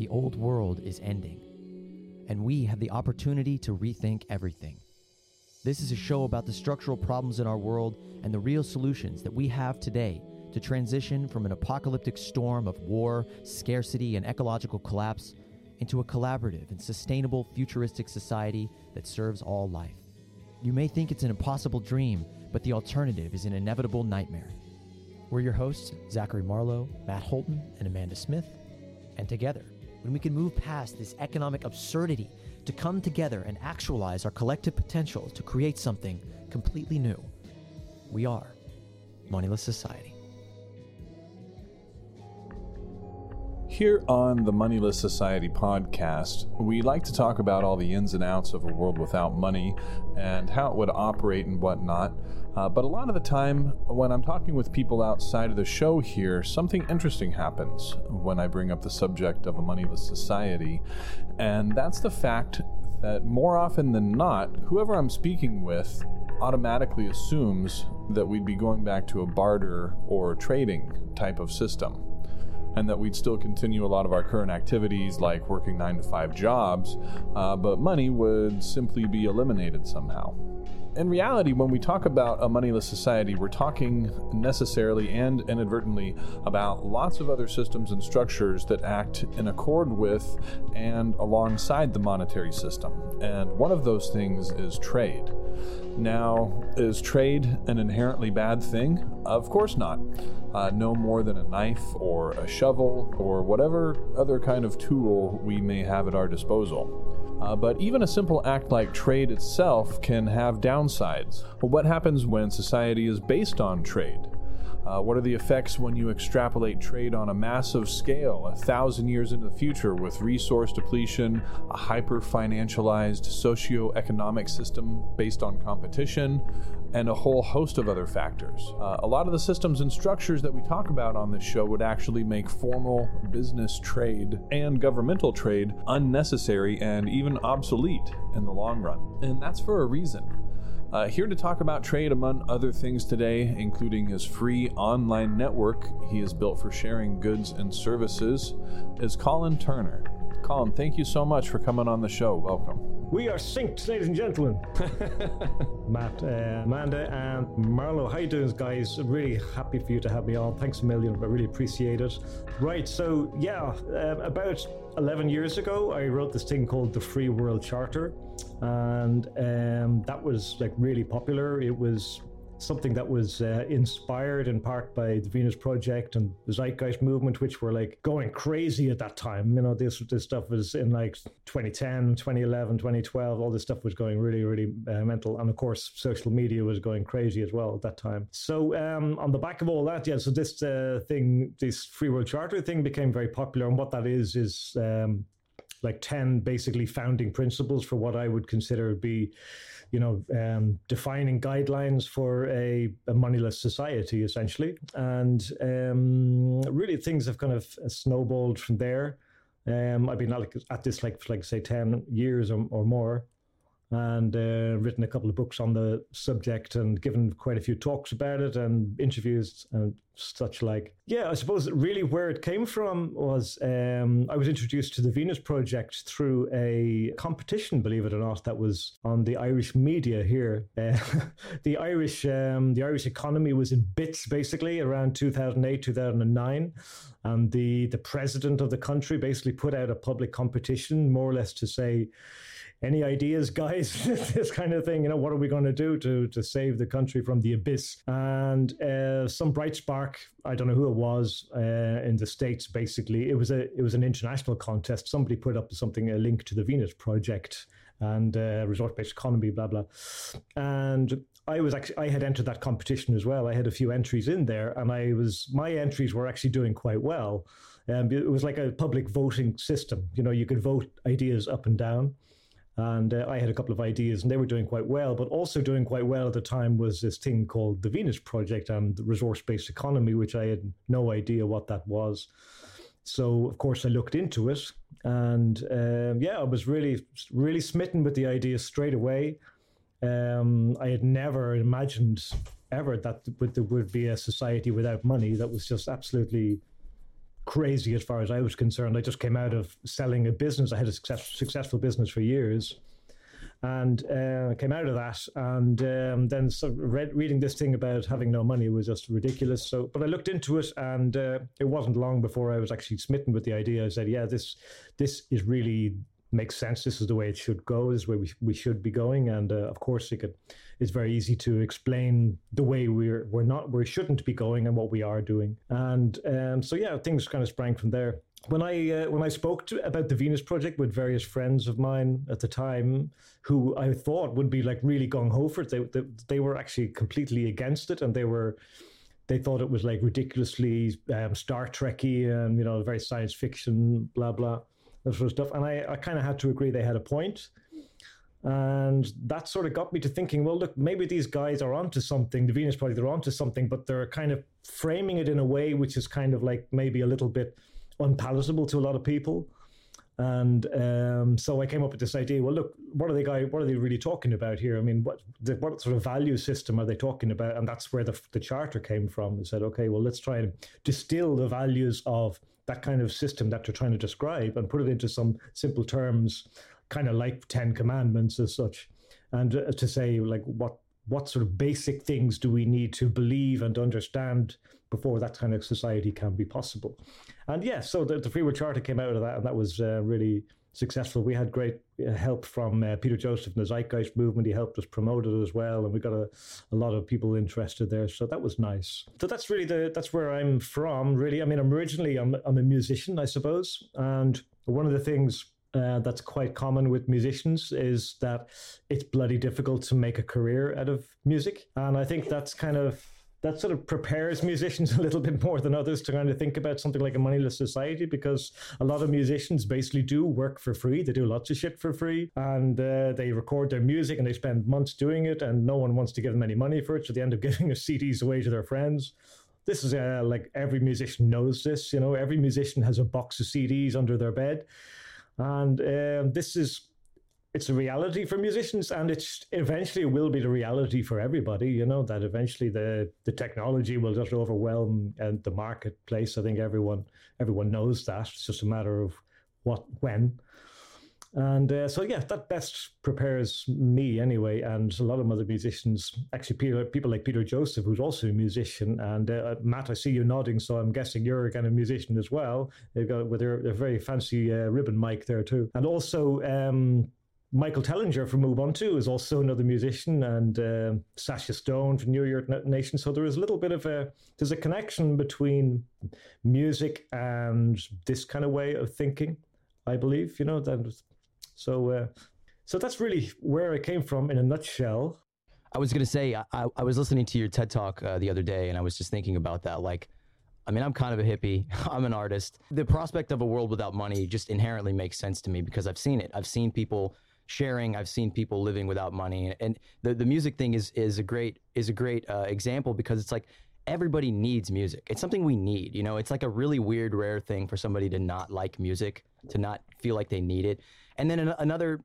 the old world is ending, and we have the opportunity to rethink everything. This is a show about the structural problems in our world and the real solutions that we have today to transition from an apocalyptic storm of war, scarcity, and ecological collapse into a collaborative and sustainable futuristic society that serves all life. You may think it's an impossible dream, but the alternative is an inevitable nightmare. We're your hosts, Zachary Marlowe, Matt Holton, and Amanda Smith. And together, when we can move past this economic absurdity to come together and actualize our collective potential to create something completely new, we are Moneyless Society. Here on the Moneyless Society podcast, we like to talk about all the ins and outs of a world without money and how it would operate and whatnot. Uh, but a lot of the time, when I'm talking with people outside of the show here, something interesting happens when I bring up the subject of a moneyless society. And that's the fact that more often than not, whoever I'm speaking with automatically assumes that we'd be going back to a barter or trading type of system and that we'd still continue a lot of our current activities like working nine to five jobs, uh, but money would simply be eliminated somehow. In reality, when we talk about a moneyless society, we're talking necessarily and inadvertently about lots of other systems and structures that act in accord with and alongside the monetary system. And one of those things is trade. Now, is trade an inherently bad thing? Of course not. Uh, no more than a knife or a shovel or whatever other kind of tool we may have at our disposal. Uh, but even a simple act like trade itself can have downsides. Well, what happens when society is based on trade? Uh, what are the effects when you extrapolate trade on a massive scale, a thousand years into the future, with resource depletion, a hyper financialized socio-economic system based on competition, and a whole host of other factors? Uh, a lot of the systems and structures that we talk about on this show would actually make formal business trade and governmental trade unnecessary and even obsolete in the long run. And that's for a reason. Uh, here to talk about trade, among other things today, including his free online network he has built for sharing goods and services, is Colin Turner. Colin, thank you so much for coming on the show. Welcome. We are synced, ladies and gentlemen. Matt, uh, Amanda, and Marlowe. How you doing, guys? I'm Really happy for you to have me on. Thanks a million. I really appreciate it. Right, so yeah, uh, about 11 years ago, I wrote this thing called the Free World Charter, and um, that was like really popular. It was something that was uh, inspired in part by the Venus Project and the Zeitgeist movement, which were like going crazy at that time. You know, this this stuff was in like 2010, 2011, 2012. All this stuff was going really, really uh, mental, and of course, social media was going crazy as well at that time. So, um, on the back of all that, yeah. So this uh, thing, this Free World Charter thing, became very popular, and what that is is um, like 10 basically founding principles for what I would consider be you know, um, defining guidelines for a, a, moneyless society, essentially. And um, really, things have kind of snowballed from there. Um, I've been at, at this like like say ten years or, or more, and uh, written a couple of books on the subject and given quite a few talks about it and interviews and such like. Yeah, I suppose really where it came from was um, I was introduced to the Venus Project through a competition, believe it or not, that was on the Irish media here. Uh, the Irish um, the Irish economy was in bits basically around 2008 2009, and the the president of the country basically put out a public competition, more or less to say any ideas, guys? this kind of thing. You know, what are we going to do to to save the country from the abyss? And uh, some bright spark. I don't know who it was uh, in the states. Basically, it was a it was an international contest. Somebody put up something a link to the Venus Project and uh, resource based economy, blah blah. And I was actually I had entered that competition as well. I had a few entries in there, and I was my entries were actually doing quite well. Um, it was like a public voting system. You know, you could vote ideas up and down. And uh, I had a couple of ideas, and they were doing quite well. But also doing quite well at the time was this thing called the Venus Project and the resource based economy, which I had no idea what that was. So, of course, I looked into it. And um, yeah, I was really, really smitten with the idea straight away. Um, I had never imagined ever that there would be a society without money. That was just absolutely crazy as far as I was concerned. I just came out of selling a business. I had a success, successful business for years and uh, came out of that. And um, then so read, reading this thing about having no money was just ridiculous. So, but I looked into it, and uh, it wasn't long before I was actually smitten with the idea. I said, "Yeah, this this is really makes sense. This is the way it should go. This is where we, we should be going. And uh, of course, it could, it's very easy to explain the way we're we're not we shouldn't be going and what we are doing. And um, so yeah, things kind of sprang from there. When I uh, when I spoke to, about the Venus project with various friends of mine at the time, who I thought would be like really gung ho for it, they, they they were actually completely against it, and they were they thought it was like ridiculously um, Star Trekky and you know very science fiction, blah blah that sort of stuff. And I, I kind of had to agree they had a point. And that sort of got me to thinking, well, look, maybe these guys are onto something. The Venus Project, they're onto something, but they're kind of framing it in a way which is kind of like maybe a little bit unpalatable to a lot of people. And um, so I came up with this idea. Well, look, what are they guy? What are they really talking about here? I mean, what the, what sort of value system are they talking about? And that's where the the charter came from. I said, okay, well, let's try and distill the values of that kind of system that you're trying to describe and put it into some simple terms, kind of like Ten Commandments as such, and uh, to say like what what sort of basic things do we need to believe and understand before that kind of society can be possible? And yes, yeah, so the, the Free World Charter came out of that, and that was uh, really successful. We had great uh, help from uh, Peter Joseph and the Zeitgeist movement. He helped us promote it as well, and we got a, a lot of people interested there. So that was nice. So that's really the that's where I'm from. Really, I mean, I'm originally I'm, I'm a musician, I suppose, and one of the things. Uh, that's quite common with musicians is that it's bloody difficult to make a career out of music. And I think that's kind of that sort of prepares musicians a little bit more than others to kind of think about something like a moneyless society because a lot of musicians basically do work for free. They do lots of shit for free and uh, they record their music and they spend months doing it and no one wants to give them any money for it. So they end up giving their CDs away to their friends. This is uh, like every musician knows this, you know, every musician has a box of CDs under their bed. And um, this is it's a reality for musicians and it's eventually will be the reality for everybody you know that eventually the the technology will just overwhelm and uh, the marketplace i think everyone everyone knows that. It's just a matter of what when. And uh, so yeah that best prepares me anyway and a lot of other musicians actually people, people like peter joseph who's also a musician and uh, matt i see you nodding so i'm guessing you're a kind of musician as well. They've got with their, their very fancy uh, ribbon mic there too. And also um, Michael Tellinger from Ubuntu is also another musician, and uh, Sasha Stone from New Earth Nation. So there is a little bit of a there's a connection between music and this kind of way of thinking. I believe you know that. So uh, so that's really where I came from in a nutshell. I was gonna say I, I was listening to your TED talk uh, the other day, and I was just thinking about that, like. I mean, I'm kind of a hippie. I'm an artist. The prospect of a world without money just inherently makes sense to me because I've seen it. I've seen people sharing. I've seen people living without money, and the the music thing is is a great is a great uh, example because it's like everybody needs music. It's something we need. You know, it's like a really weird, rare thing for somebody to not like music, to not feel like they need it. And then an- another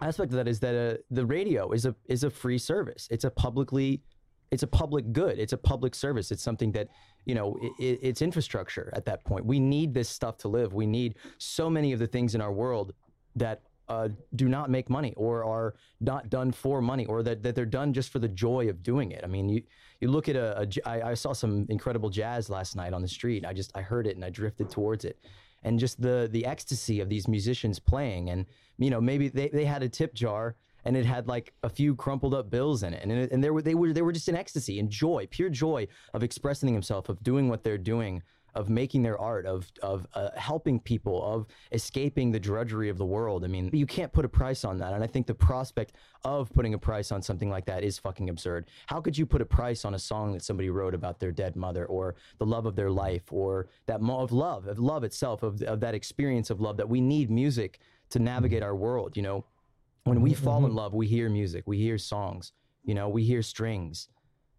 aspect of that is that uh, the radio is a is a free service. It's a publicly it's a public good. It's a public service. It's something that you know it, it's infrastructure at that point. We need this stuff to live. We need so many of the things in our world that uh, do not make money or are not done for money or that, that they're done just for the joy of doing it. I mean, you, you look at a, a I, I saw some incredible jazz last night on the street. I just, I heard it and I drifted towards it. And just the, the ecstasy of these musicians playing. And, you know, maybe they, they had a tip jar and it had like a few crumpled up bills in it. And, it, and they were, they were, they were just in ecstasy and joy, pure joy of expressing themselves, of doing what they're doing of making their art, of of uh, helping people, of escaping the drudgery of the world. I mean, you can't put a price on that, and I think the prospect of putting a price on something like that is fucking absurd. How could you put a price on a song that somebody wrote about their dead mother, or the love of their life, or that mo- of love, of love itself, of of that experience of love that we need music to navigate our world. You know, when we fall in mm-hmm. love, we hear music, we hear songs. You know, we hear strings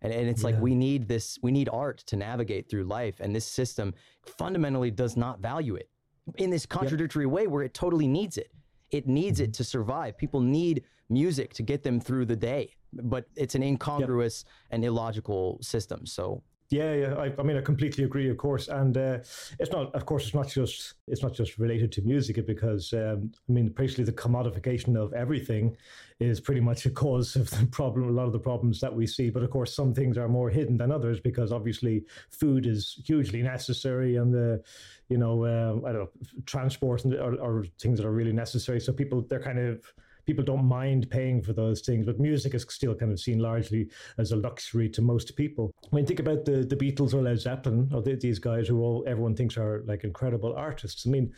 and, and it's yeah. like we need this, we need art to navigate through life. And this system fundamentally does not value it in this contradictory way where it totally needs it. It needs it mm-hmm. to survive. People need music to get them through the day, but it's an incongruous yep. and illogical system. So Yeah, yeah. I, I, mean, I completely agree, of course. And uh, it's not, of course, it's not just it's not just related to music because um, I mean, basically the commodification of everything is pretty much a cause of the problem. A lot of the problems that we see, but of course, some things are more hidden than others because obviously food is hugely necessary, and the you know uh, I don't know transport and are things that are really necessary. So people they're kind of people don't mind paying for those things, but music is still kind of seen largely as a luxury to most people. I mean, think about the the Beatles or Led Zeppelin or the, these guys who all everyone thinks are like incredible artists. I mean,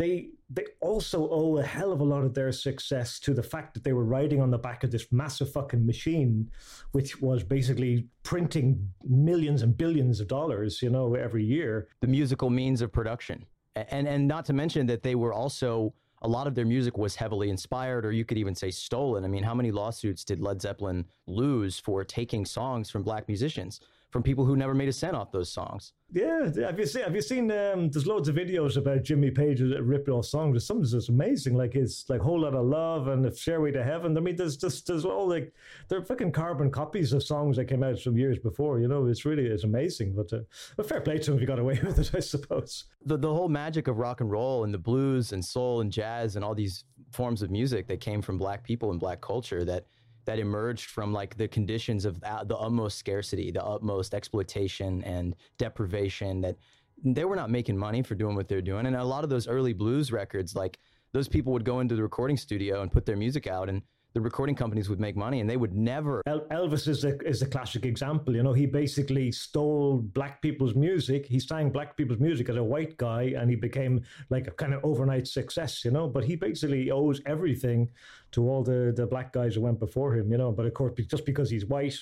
they they also owe a hell of a lot of their success to the fact that they were riding on the back of this massive fucking machine, which was basically printing millions and billions of dollars, you know, every year. The musical means of production, and and not to mention that they were also a lot of their music was heavily inspired, or you could even say stolen. I mean, how many lawsuits did Led Zeppelin lose for taking songs from black musicians? From people who never made a cent off those songs. Yeah, have you seen? Have you seen? Um, there's loads of videos about Jimmy Page ripping off songs. Some that's amazing, like it's like "Whole Lot of Love" and "The Stairway to Heaven." I mean, there's just there's all like they're fucking carbon copies of songs that came out from years before. You know, it's really it's amazing. But uh, a fair play to them if you got away with it, I suppose. The the whole magic of rock and roll and the blues and soul and jazz and all these forms of music that came from black people and black culture that that emerged from like the conditions of the utmost scarcity, the utmost exploitation and deprivation that they were not making money for doing what they're doing. And a lot of those early blues records, like those people would go into the recording studio and put their music out and the recording companies would make money and they would never. Elvis is a, is a classic example. You know, he basically stole black people's music. He sang black people's music as a white guy and he became like a kind of overnight success, you know, but he basically owes everything to all the, the black guys who went before him, you know, but of course, just because he's white,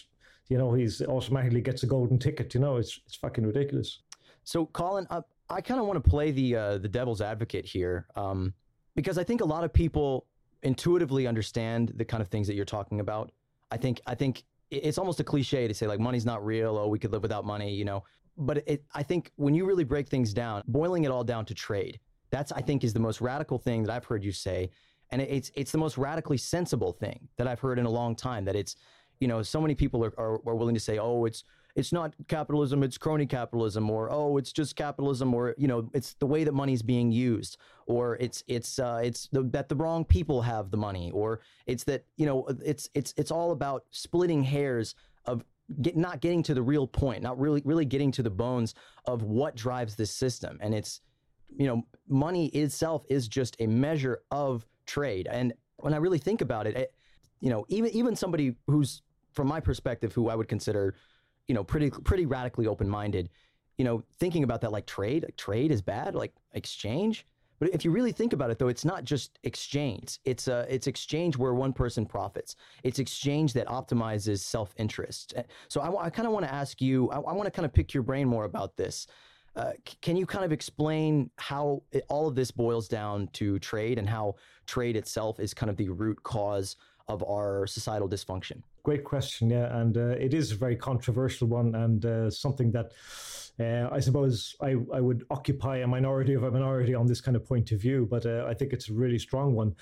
you know, he's automatically gets a golden ticket, you know, it's, it's fucking ridiculous. So Colin, uh, I kind of want to play the, uh, the devil's advocate here. Um, because I think a lot of people intuitively understand the kind of things that you're talking about. I think I think it's almost a cliche to say like money's not real. Oh, we could live without money, you know. But it, I think when you really break things down, boiling it all down to trade, that's I think is the most radical thing that I've heard you say, and it's it's the most radically sensible thing that I've heard in a long time. That it's, you know, so many people are, are, are willing to say, oh, it's it's not capitalism, it's crony capitalism, or oh, it's just capitalism, or you know, it's the way that money is being used, or it's it's uh, it's the, that the wrong people have the money, or it's that you know, it's it's it's all about splitting hairs of get, not getting to the real point, not really really getting to the bones of what drives this system, and it's you know, money itself is just a measure of trade, and when I really think about it, it you know, even even somebody who's from my perspective, who I would consider you know, pretty pretty radically open minded. You know, thinking about that like trade, like trade is bad, like exchange. But if you really think about it, though, it's not just exchange. It's a uh, it's exchange where one person profits. It's exchange that optimizes self interest. Eh, so I, I kind of want to ask you. I, I want to kind of pick your brain more about this. Uh, can you kind of explain how it, all of this boils down to trade and how trade itself is kind of the root cause of our societal dysfunction? Great question, yeah, and uh, it is a very controversial one and uh, something that uh, I suppose I, I would occupy a minority of a minority on this kind of point of view, but uh, I think it's a really strong one.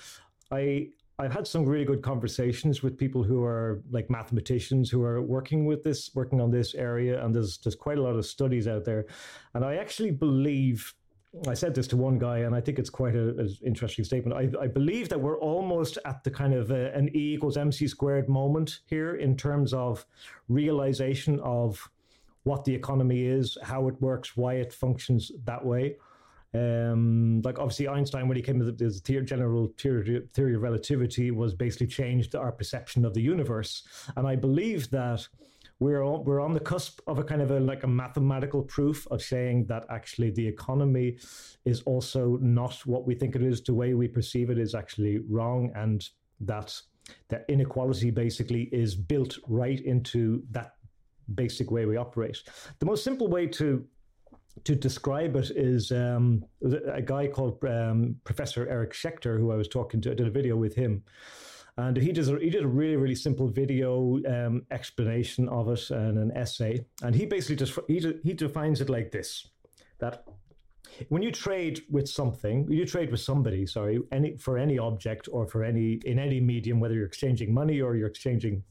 I I've had some really good conversations with people who are like mathematicians who are working with this, working on this area, and there's there's quite a lot of studies out there, and I actually believe I said this to one guy, and I think it's quite an interesting statement. I, I, believe that we're almost at the kind of uh, an E equals MC squared moment here in terms of realization of what the economy is, how it works, why it functions that way. Um, like obviously Einstein, when he came to the, the general theory, theory of relativity, was basically changed our perception of the universe, and I believe that we're on, we're on the cusp of a kind of a like a mathematical proof of saying that actually the economy is also not what we think it is. The way we perceive it is actually wrong, and that that inequality basically is built right into that basic way we operate. The most simple way to to describe it is um, a guy called um, Professor Eric Schechter, who I was talking to. I did a video with him and he does a, he did a really really simple video um, explanation of it and an essay, and he basically just he he defines it like this: that when you trade with something, you trade with somebody, sorry, any for any object or for any in any medium, whether you're exchanging money or you're exchanging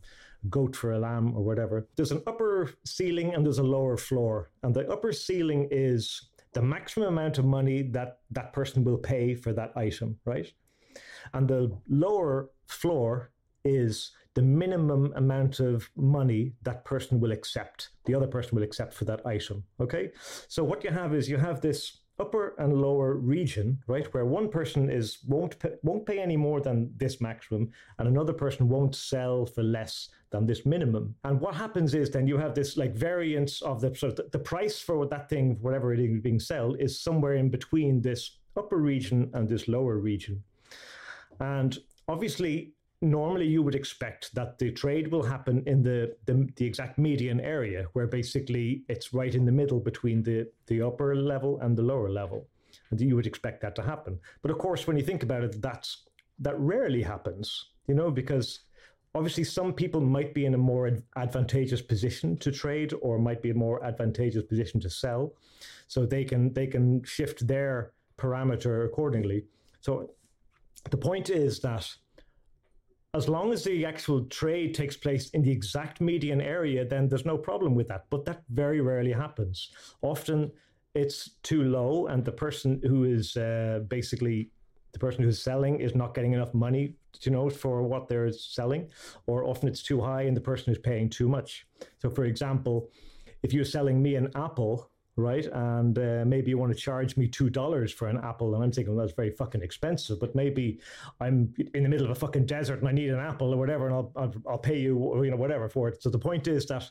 goat for a lamb or whatever. There's an upper ceiling and there's a lower floor. And the upper ceiling is the maximum amount of money that that person will pay for that item, right? And the lower floor is the minimum amount of money that person will accept, the other person will accept for that item. Okay. So what you have is you have this upper and lower region, right, where one person is won't pay, won't pay any more than this maximum, and another person won't sell for less than this minimum. And what happens is then you have this like variance of the sort of the, price for that thing, whatever it is being sold, is somewhere in between this upper region and this lower region. And obviously, normally you would expect that the trade will happen in the, the, the exact median area where basically it's right in the middle between the the upper level and the lower level. And you would expect that to happen. But of course when you think about it that's that rarely happens you know because obviously some people might be in a more advantageous position to trade or might be a more advantageous position to sell. So they can they can shift their parameter accordingly. So the point is that as long as the actual trade takes place in the exact median area, then there's no problem with that. But that very rarely happens. Often it's too low, and the person who is uh, basically the person who's selling is not getting enough money, you know, for what they're selling, or often it's too high and the person is paying too much. So, for example, if you're selling me an apple right? And uh, maybe you want to charge me two dollars for an apple, and I'm thinking well, that's very fucking expensive. But maybe I'm in the middle of a fucking desert and I need an apple or whatever, and I'll I'll, I'll pay you you know whatever for it. So the point is that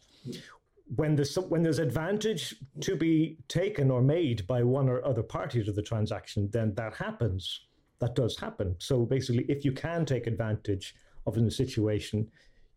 when there's when there's advantage to be taken or made by one or other party to the transaction, then that happens. That does happen. So basically, if you can take advantage of a situation,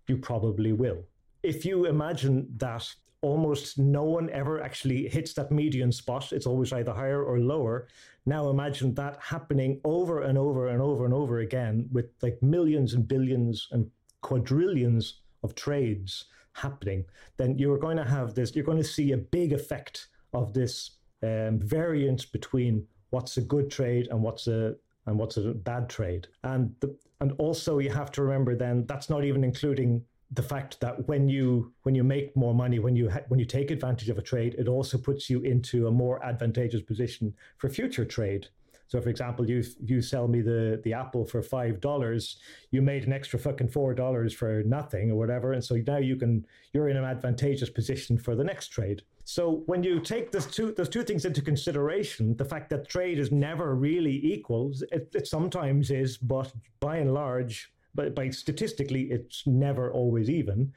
you probably will. If you imagine that almost no one ever actually hits that median spot. It's always either higher or lower. Now imagine that happening over and over and over and over again with like millions and billions and quadrillions of trades happening. Then you're going to have this, you're going to see a big effect of this um, variance between what's a good trade and what's a and what's a bad trade. And the, and also you have to remember then that's not even including the fact that when you when you make more money when you ha- when you take advantage of a trade it also puts you into a more advantageous position for future trade. So for example you you sell me the the apple for five dollars you made an extra fucking four dollars for nothing or whatever and so now you can you're in an advantageous position for the next trade. So when you take those two those two things into consideration the fact that trade is never really equals it, it sometimes is but by and large but by statistically, it's never always even.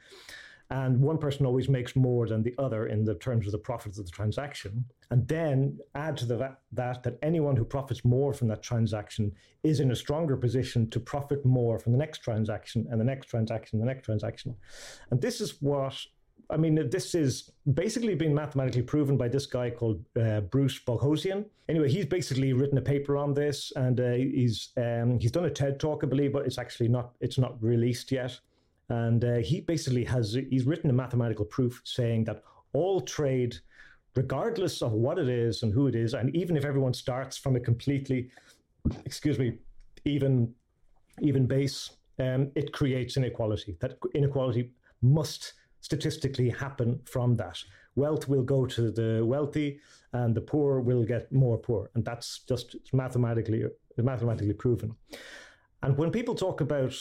And one person always makes more than the other in the terms of the profits of the transaction. And then add to the, that that anyone who profits more from that transaction is in a stronger position to profit more from the next transaction and the next transaction, and the next transaction. And this is what I mean, this is basically been mathematically proven by this guy called uh, Bruce Boghosian. Anyway, he's basically written a paper on this, and uh, he's um, he's done a TED talk, I believe, but it's actually not it's not released yet. And uh, he basically has he's written a mathematical proof saying that all trade, regardless of what it is and who it is, and even if everyone starts from a completely, excuse me, even even base, um, it creates inequality. That inequality must statistically happen from that. Wealth will go to the wealthy, and the poor will get more poor, and that's just mathematically mathematically proven. And when people talk about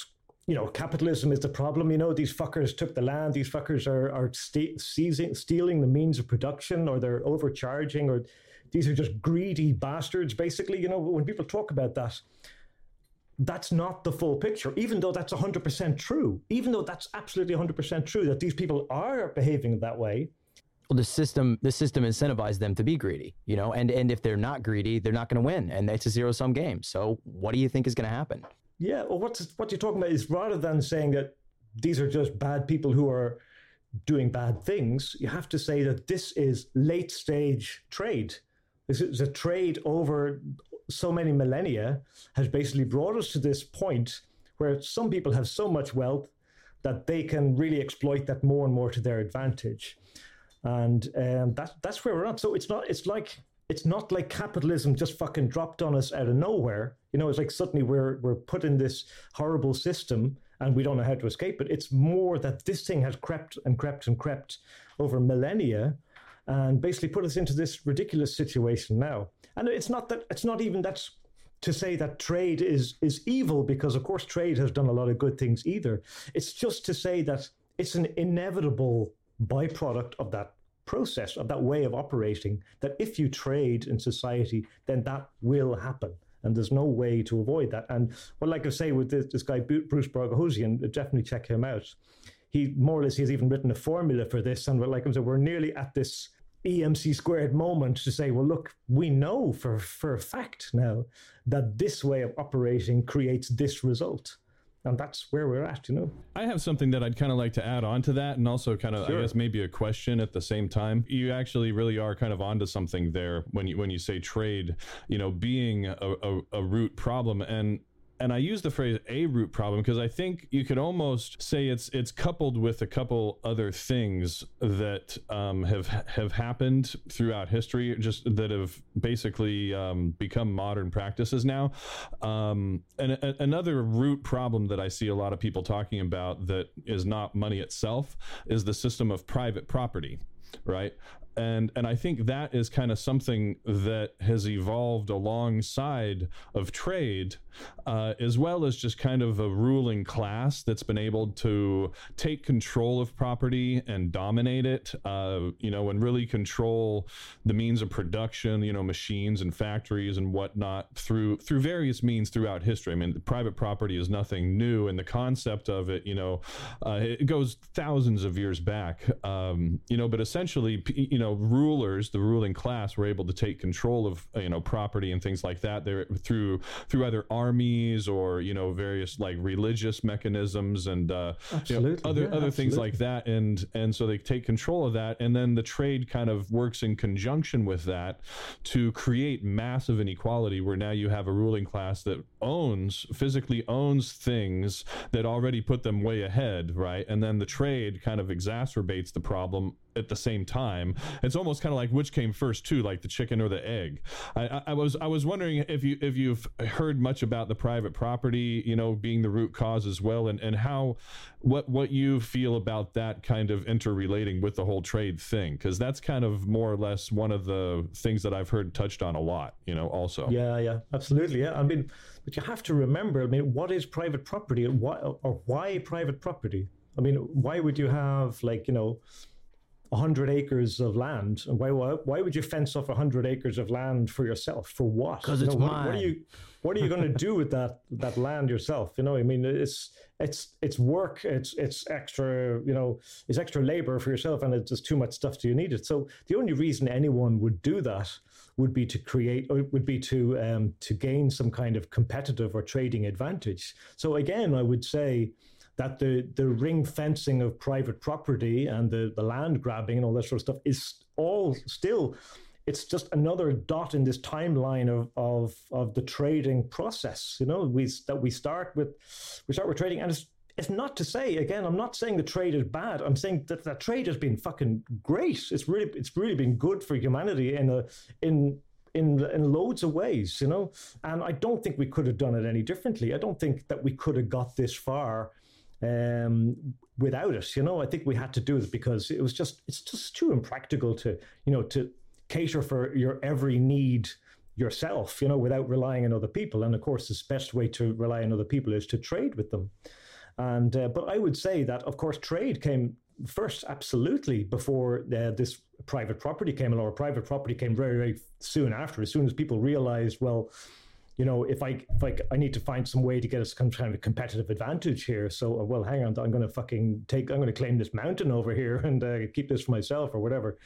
you know, capitalism is the problem. You know, these fuckers took the land. These fuckers are are seizing, stealing the means of production, or they're overcharging, or these are just greedy bastards. Basically, you know, when people talk about that, that's not the full picture, even though that's 100% true, even though that's absolutely 100% true that these people are behaving that way. Well, the system, the system incentivizes them to be greedy, you know, and, and if they're not greedy, they're not going to win. And it's a zero sum game. So what do you think is going to happen? Yeah. Well, what's, what you're talking about is rather than saying that these are just bad people who are doing bad things, you have to say that this is late stage trade. This is a trade over so many millennia has basically brought us to this point where some people have so much wealth that they can really exploit that more and more to their advantage. And um, that, that's where we're at. So it's not, it's like, it's not like capitalism just fucking dropped on us out of nowhere. You know, it's like suddenly we're, we're put in this horrible system and we don't know how to escape it. It's more that this thing has crept and crept and crept over millennia and basically put us into this ridiculous situation now. And it's not that it's not even that's to say that trade is is evil because of course trade has done a lot of good things either. It's just to say that it's an inevitable byproduct of that process of that way of operating that if you trade in society then that will happen and there's no way to avoid that. And well, like I say with this, this guy Bruce Boghosian, definitely check him out. He more or less he's even written a formula for this, and like I said, we're nearly at this EMC squared moment to say, well, look, we know for for a fact now that this way of operating creates this result and that's where we're at, you know. I have something that I'd kind of like to add on to that, and also kind of, sure. I guess, maybe a question at the same time. You actually really are kind of onto something there when you when you say trade, you know, being a, a, a root problem, and and I use the phrase a root problem because I think you could almost say it's it's coupled with a couple other things that um, have have happened throughout history, just that have basically um, become modern practices now. Um, and a, another root problem that I see a lot of people talking about that is not money itself is the system of private property right and and I think that is kind of something that has evolved alongside of trade, uh, as well as just kind of a ruling class that's been able to take control of property and dominate it, uh, you know, and really control the means of production, you know, machines and factories and whatnot through through various means throughout history. I mean, private property is nothing new, and the concept of it, you know, uh, it goes thousands of years back, um, you know, but essentially, you know rulers, the ruling class, were able to take control of you know property and things like that. There through through either armies or you know various like religious mechanisms and uh, you know, other yeah, other things like that. And and so they take control of that, and then the trade kind of works in conjunction with that to create massive inequality, where now you have a ruling class that owns physically owns things that already put them way ahead, right? And then the trade kind of exacerbates the problem at the same time. It's almost kind of like which came first, too, like the chicken or the egg. I, I, was I was wondering if you if you've heard much about the private property, you know, being the root cause as well, and and how what what you feel about that kind of interrelating with the whole trade thing, because that's kind of more or less one of the things that I've heard touched on a lot. You know, also. Yeah, yeah, absolutely. Yeah, I mean, but you have to remember. I mean, what is private property, and why or why private property? I mean, why would you have like you know 100 acres of land. Why, why, why would you fence off 100 acres of land for yourself? For what? Because it's know, mine. What, what, are you, what are you going to do with that, that land yourself? You know, I mean, it's, it's, it's work. It's, it's extra, you know, it's extra labor for yourself and it's just too much stuff do you need it. So the only reason anyone would do that would be to create, would be to, um, to gain some kind of competitive or trading advantage. So again, I would say, that the, the ring fencing of private property and the, the land grabbing and all that sort of stuff is all still it's just another dot in this timeline of, of of the trading process you know we that we start with we start with trading. And it's it's not to say again i'm not saying the trade is bad. I'm saying that the trade has been fucking great. It's really it's really been good for humanity in a in in in loads of ways you know? And i don't think we could have done it any differently. I don't think that we could have got this far um, without it. You know, I think we had to do it because it was just it's just too impractical to you know to cater for your every need yourself. You know, without relying on other people. And of course, the best way to rely on other people is to trade with them. And uh, but I would say that of course trade came first absolutely before uh, this private property came along private property came very very soon after as soon as people realized well you know, if I I, I need to find some way to get us some kind of competitive advantage here. So, uh, well, hang on, I'm going to fucking take, I'm going to claim this mountain over here and uh, keep this for myself or whatever.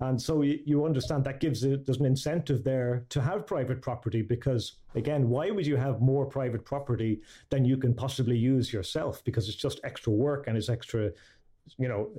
And so you, you understand that gives it there's an incentive there to have private property because again, why would you have more private property than you can possibly use yourself? Because it's just extra work and it's extra, you know,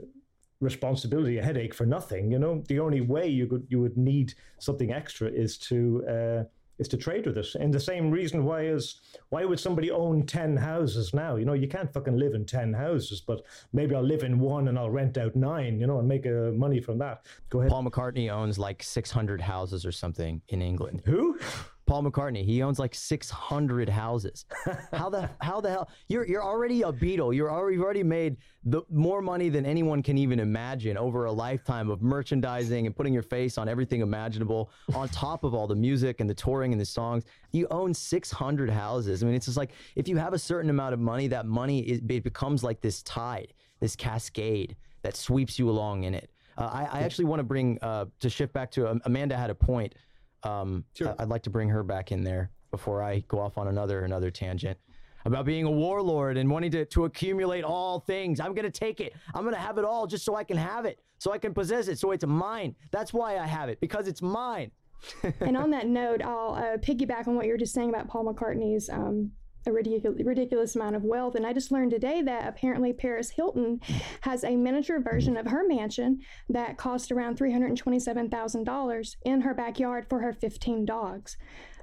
responsibility, a headache for nothing. You know, the only way you could you would need something extra is to uh, is to trade with it. And the same reason why is why would somebody own 10 houses now? You know, you can't fucking live in 10 houses, but maybe I'll live in one and I'll rent out nine, you know, and make uh, money from that. Go ahead. Paul McCartney owns like 600 houses or something in England. Who? Paul McCartney. He owns like 600 houses. how the how the hell you're you're already a Beatle. You're already you've already made the more money than anyone can even imagine over a lifetime of merchandising and putting your face on everything imaginable. on top of all the music and the touring and the songs, you own 600 houses. I mean, it's just like if you have a certain amount of money, that money is, it becomes like this tide, this cascade that sweeps you along in it. Uh, I, I, actually want to bring uh, to shift back to um, Amanda had a point. Um, sure. I'd like to bring her back in there before I go off on another another tangent about being a warlord and wanting to, to accumulate all things. I'm going to take it. I'm going to have it all just so I can have it, so I can possess it, so it's mine. That's why I have it, because it's mine. and on that note, I'll uh, piggyback on what you were just saying about Paul McCartney's um, a ridiculous, ridiculous amount of wealth. And I just learned today that apparently Paris Hilton has a miniature version of her mansion that cost around $327,000 in her backyard for her 15 dogs.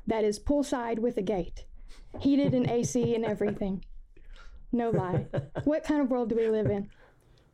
That is poolside with a gate, heated and AC and everything. No lie. What kind of world do we live in?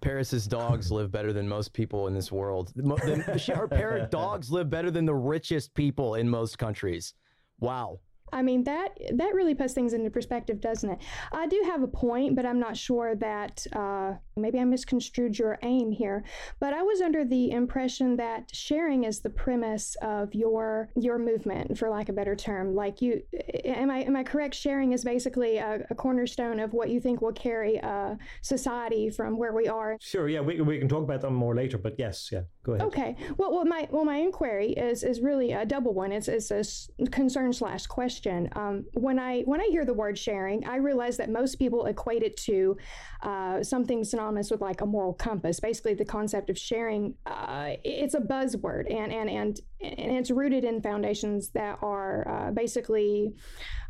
Paris's dogs live better than most people in this world. Her parrot dogs live better than the richest people in most countries. Wow. I mean that that really puts things into perspective, doesn't it? I do have a point, but I'm not sure that uh, maybe I misconstrued your aim here. But I was under the impression that sharing is the premise of your your movement, for lack of a better term. Like you, am I am I correct? Sharing is basically a, a cornerstone of what you think will carry a society from where we are. Sure. Yeah, we, we can talk about that more later. But yes, yeah, go ahead. Okay. Well, well, my well, my inquiry is is really a double one. It's it's a concern slash question. Um, when I when I hear the word sharing, I realize that most people equate it to uh, something synonymous with like a moral compass. Basically, the concept of sharing uh, it's a buzzword, and and and and it's rooted in foundations that are uh, basically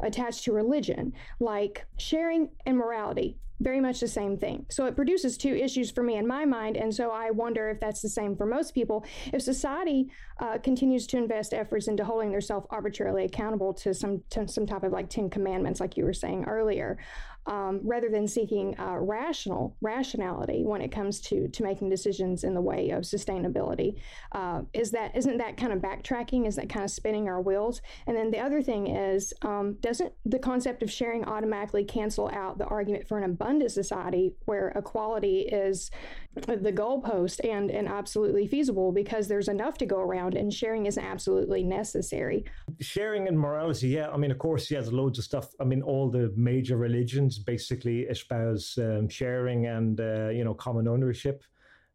attached to religion, like sharing and morality very much the same thing. So it produces two issues for me in my mind. And so I wonder if that's the same for most people. If society uh, continues to invest efforts into holding themselves arbitrarily accountable to some, to some type of like 10 commandments, like you were saying earlier, um, rather than seeking uh, rational rationality when it comes to to making decisions in the way of sustainability. Uh, is that isn't that kind of backtracking? Is that kind of spinning our wheels? And then the other thing is, um, doesn't the concept of sharing automatically cancel out the argument for an abundant society where equality is the goalpost and and absolutely feasible because there's enough to go around and sharing is absolutely necessary. Sharing and morality, yeah. I mean, of course, yeah, there's loads of stuff. I mean, all the major religions basically espouse um, sharing and uh, you know common ownership.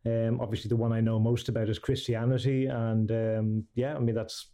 Um, obviously, the one I know most about is Christianity, and um, yeah, I mean that's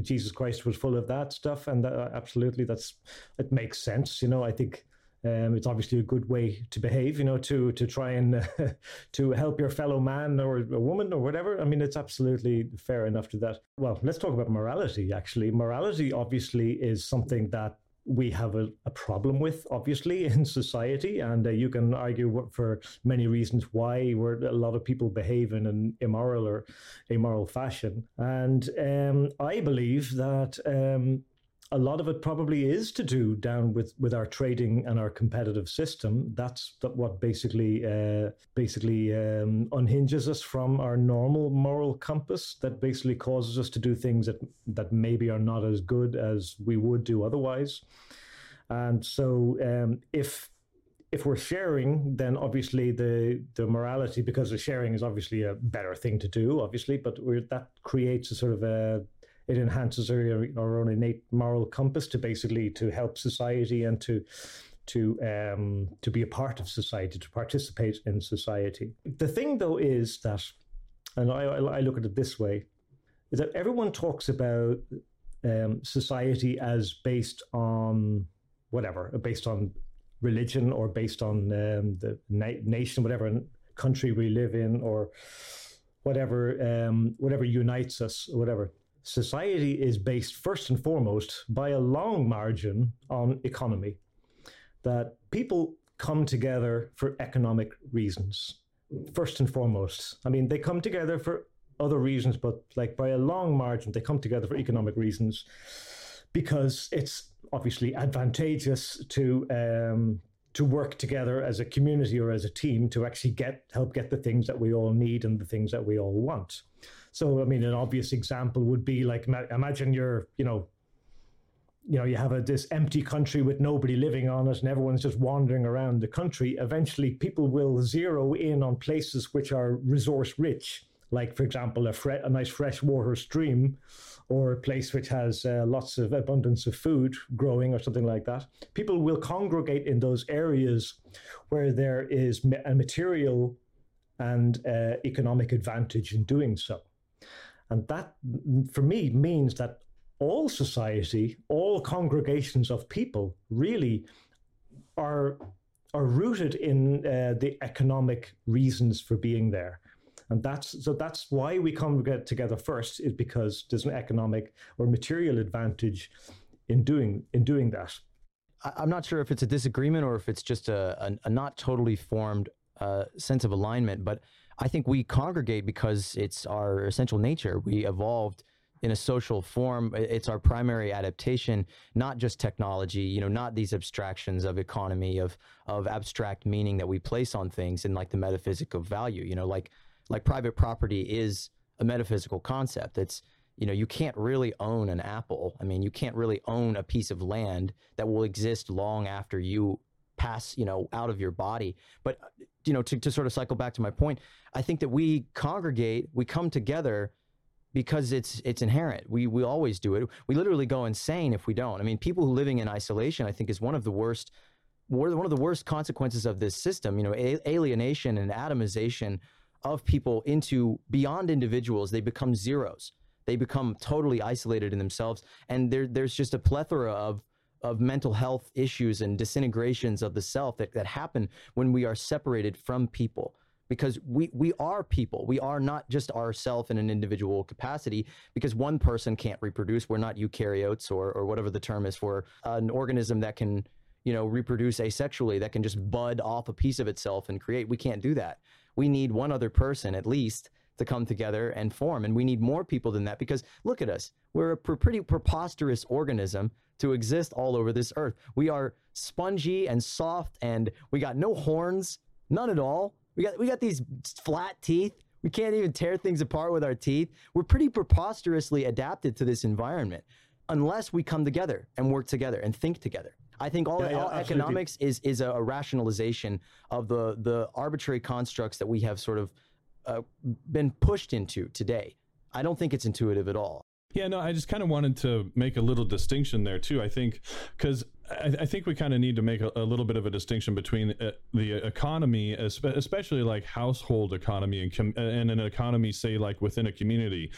Jesus Christ was full of that stuff, and that, absolutely, that's it makes sense. You know, I think um, it's obviously a good way to behave, you know, to to try and uh, to help your fellow man or a woman or whatever. I mean, it's absolutely fair enough to that. Well, let's talk about morality. Actually, morality obviously is something that we have a, a problem with, obviously, in society, and uh, you can argue for many reasons why where a lot of people behave in an immoral or immoral fashion. And um, I believe that. Um, a lot of it probably is to do down with, with our trading and our competitive system. That's what basically uh, basically um, unhinges us from our normal moral compass. That basically causes us to do things that that maybe are not as good as we would do otherwise. And so, um, if if we're sharing, then obviously the the morality because the sharing is obviously a better thing to do, obviously, but that creates a sort of a it enhances our, our own innate moral compass to basically to help society and to to um, to be a part of society, to participate in society. The thing, though, is that, and I, I look at it this way, is that everyone talks about um, society as based on whatever, based on religion or based on um, the na- nation, whatever country we live in, or whatever um, whatever unites us, whatever society is based first and foremost by a long margin on economy. That people come together for economic reasons, first and foremost. I mean, they come together for other reasons, but like by a long margin, they come together for economic reasons because it's obviously advantageous to um, to work together as a community or as a team to actually get help get the things that we all need and the things that we all want. So, I mean, an obvious example would be like imagine you're, you know, you know you have a, this empty country with nobody living on it and everyone's just wandering around the country. Eventually people will zero in on places which are resource rich like for example a, fre- a nice freshwater stream or a place which has uh, lots of abundance of food growing or something like that. People will congregate in those areas where there is a material and uh, economic advantage in doing so and that for me means that all society, all congregations of people really are are rooted in uh, the economic reasons for being there. And that's so that's why we congregate together first is because there's an economic or material advantage in doing in doing that. I'm not sure if it's a disagreement or if it's just a, a, a not totally formed uh, sense of alignment, but I think we congregate because it's our essential nature. We evolved in a social form. It's our primary adaptation, not just technology, you know, not these abstractions of economy, of of abstract meaning that we place on things and like the metaphysic of value, you know, like like private property is a metaphysical concept. It's you know, you can't really own an apple. I mean, you can't really own a piece of land that will exist long after you pass, you know, out of your body. But uh, you know, to, to sort of cycle back to my point, I think that we congregate, we come together because it's it's inherent. We we always do it. We literally go insane if we don't. I mean, people who living in isolation, I think, is one of the worst one of the worst consequences of this system. You know, alienation and atomization of people into beyond individuals. They become zeros. They become totally isolated in themselves, and there there's just a plethora of of mental health issues and disintegrations of the self that, that happen when we are separated from people because we we are people. We are not just ourself in an individual capacity because one person can't reproduce. We're not eukaryotes or or whatever the term is for an organism that can you know reproduce asexually that can just bud off a piece of itself and create. We can't do that. We need one other person at least to come together and form. And we need more people than that because look at us. We're a pretty preposterous organism to exist all over this earth. We are spongy and soft and we got no horns, none at all. We got we got these flat teeth. We can't even tear things apart with our teeth. We're pretty preposterously adapted to this environment unless we come together and work together and think together. I think all, yeah, yeah, all economics is is a, rationalization of the the arbitrary constructs that we have sort of uh, been pushed into today. I don't think it's intuitive at all. Yeah, no, I just kind of wanted to make a little distinction there too. I think because I, I, think we kind of need to make a, a, little bit of a distinction between uh, the economy, especially like household economy and, com- and an economy, say like within a community.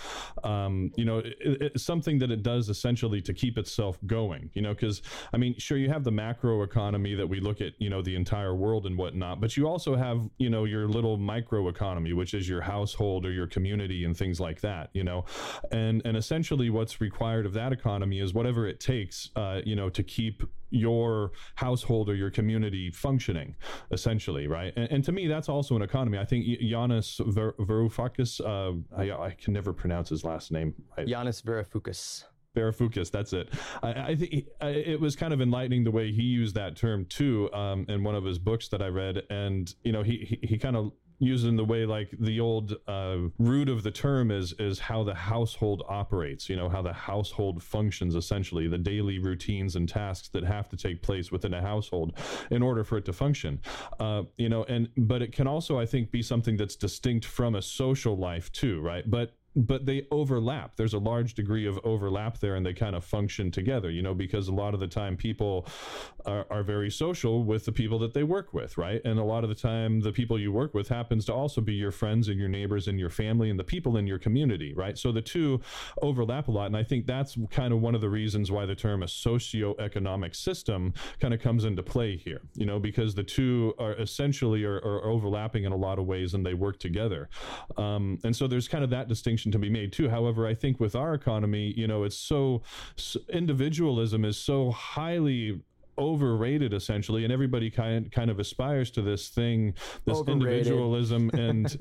Um, you know, it, it's something that it does essentially to keep itself going. You know, because I mean, sure, you have the macro economy that we look at, you know, the entire world and whatnot, but you also have, you know, your little micro economy, which is your household or your community and things like that. You know, and and essentially what's required of that economy is whatever it takes, uh, you know, to keep your household or your community functioning, essentially, right? And, and to me, that's also an economy. I think Yanis Ver- Varoufakis, uh, I, I, can never pronounce his last name. Right? Yanis Varoufakis. Varoufakis, that's it. I, I think it was kind of enlightening the way he used that term too um, in one of his books that I read, and you know he he, he kind of using the way like the old uh, root of the term is is how the household operates you know how the household functions essentially the daily routines and tasks that have to take place within a household in order for it to function. Uh, you know and but it can also i think be something that's distinct from a social life too right? But but they overlap. There's a large degree of overlap there, and they kind of function together, you know, because a lot of the time people are, are, very social with the people that they work with, right? And a lot of the time, the people you work with happens to also be your friends and your neighbors and your family and the people in your community, right? So the two overlap a lot. And I think that's kind of one of the reasons why the term a socio-economic system kind of comes into play here, you know, because the two are essentially are, are overlapping in a lot of ways and they work together. Um, and so there's kind of that distinction distinction to be made too. However, I think with our economy, you know, it's so, so individualism is so highly overrated essentially and everybody kind kind of aspires to this thing this overrated. individualism and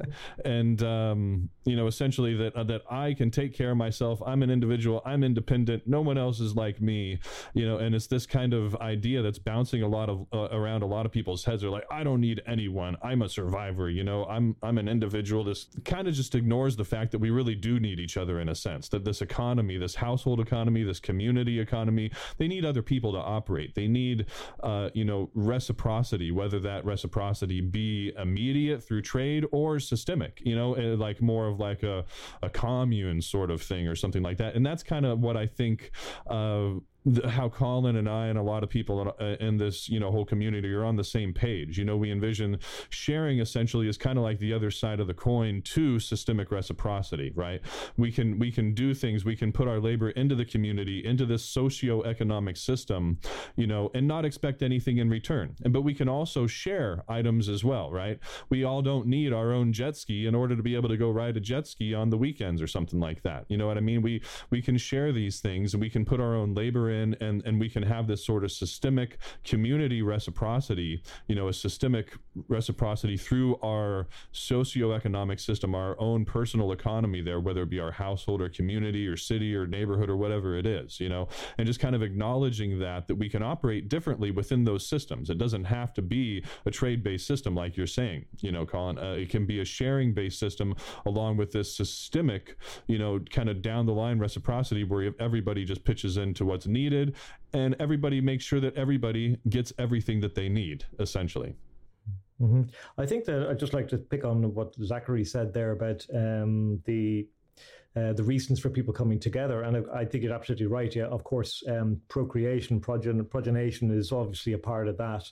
and um, you know essentially that uh, that I can take care of myself. I'm an individual. I'm independent. No one else is like me you know and it's this kind of idea that's bouncing a lot of uh, around a lot of people's heads. They're like I don't need anyone. I'm a survivor you know? I'm I'm an individual. This kind of just ignores the fact that we really do need each other in a sense that this economy this household economy this community economy they need other people to operate. They need need, uh, you know, reciprocity, whether that reciprocity be immediate through trade or systemic, you know, eh, like more of like a, a commune sort of thing or something like that. And that's kind of what I think uh, the, how Colin and I and a lot of people in, uh, in, this you know whole community are on the same page. You know, we envision sharing essentially is kind of like the other side of the coin to systemic reciprocity, right? We can we can do things, we can put our labor into the community, into this socio-economic system, you know, and not expect anything in return. And but we can also share items as well, right? We all don't need our own jet ski in order to be able to go ride a jet ski on the weekends or something like that. You know what I mean? We we can share these things and we can put our own labor in and and we can have this sort of systemic community reciprocity you know a systemic reciprocity through our socioeconomic system our own personal economy there whether it be our household or community or city or neighborhood or whatever it is you know and just kind of acknowledging that that we can operate differently within those systems. It doesn't have to be a trade based system like you're saying you know colin. Uh, it can be a sharing based system along with this systemic you know kind of down the line reciprocity where everybody just pitches into what's needed needed, and everybody makes sure that everybody gets everything that they need, essentially. Mm-hmm. I think that I'd just like to pick on what Zachary said there about um, the uh, the reasons for people coming together. And I, think you're absolutely right. Yeah, of course, um, procreation, progen- progenation is obviously a part of that.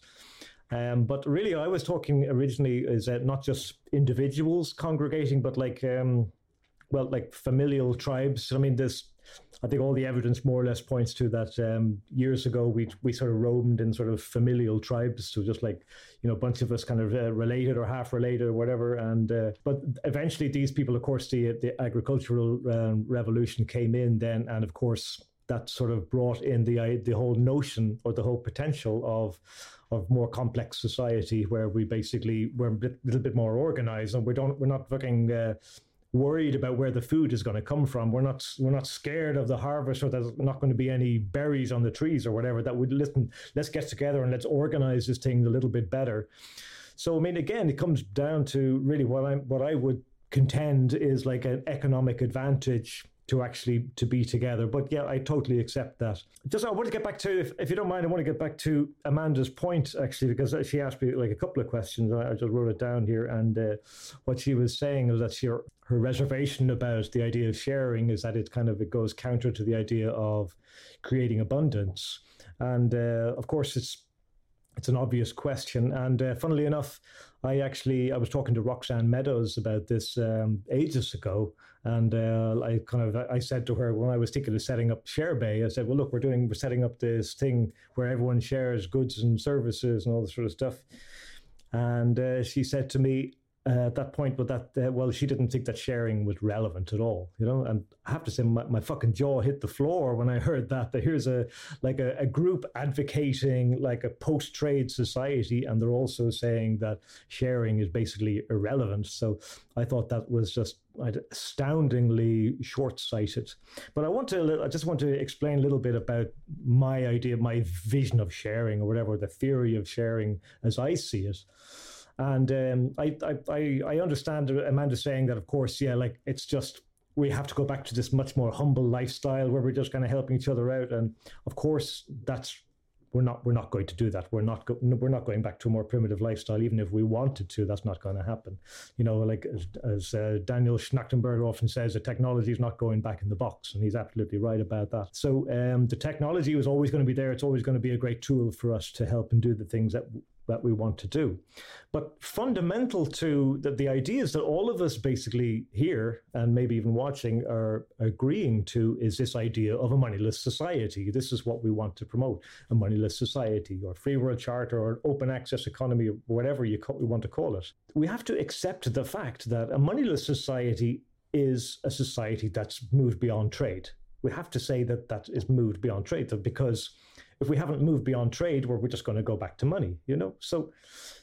Um, but really, I was talking originally is that not just individuals congregating, but like, um, well, like familial tribes. I mean, there's I think all the evidence more or less points to that. Um, years ago, we we sort of roamed in sort of familial tribes, so just like you know, a bunch of us kind of uh, related or half related or whatever. And uh, but eventually, these people, of course, the the agricultural um, revolution came in then, and of course, that sort of brought in the the whole notion or the whole potential of of more complex society where we basically we're a bit, little bit more organized and we don't we're not looking. Uh, worried about where the food is going to come from. We're not we're not scared of the harvest or there's not going to be any berries on the trees or whatever. That would listen. Let's get together and let's organize this thing a little bit better. So I mean, again, it comes down to really what I what I would contend is like an economic advantage to actually to be together. But yeah, I totally accept that. Just I want to get back to, if, if you don't mind, I want to get back to Amanda's point actually because she asked me like a couple of questions. I just wrote it down here, and uh, what she was saying was that she, her reservation about the idea of sharing is that it kind of it goes counter to the idea of creating abundance, and uh, of course it's it's an obvious question. And uh, funnily enough, I actually I was talking to Roxanne Meadows about this um, ages ago, and uh, I kind of I said to her when I was thinking of setting up ShareBay, I said, "Well, look, we're doing we're setting up this thing where everyone shares goods and services and all this sort of stuff." And uh, she said to me, uh, at that point, but that uh, well, she didn't think that sharing was relevant at all, you know. And I have to say, my, my fucking jaw hit the floor when I heard that. That here's a like a, a group advocating like a post-trade society, and they're also saying that sharing is basically irrelevant. So I thought that was just astoundingly short-sighted. But I want to, I just want to explain a little bit about my idea, my vision of sharing, or whatever the theory of sharing as I see it. And um, I, I, I understand Amanda saying that, of course, yeah, like it's just we have to go back to this much more humble lifestyle where we're just kind of helping each other out. And of course, that's we're not we're not going to do that. We're not go, we're not going back to a more primitive lifestyle. Even if we wanted to, that's not going to happen. You know, like as, as uh, Daniel Schmachtenberger often says, the technology is not going back in the box, and he's absolutely right about that. So um, the technology is always going to be there. It's always going to be a great tool for us to help and do the things that that we want to do. But fundamental to the, the ideas that all of us basically here and maybe even watching are agreeing to is this idea of a moneyless society. This is what we want to promote a moneyless society or free world charter or open access economy or whatever you we want to call it. We have to accept the fact that a moneyless society is a society that's moved beyond trade we have to say that that is moved beyond trade because if we haven't moved beyond trade, we're, just going to go back to money, you know? So,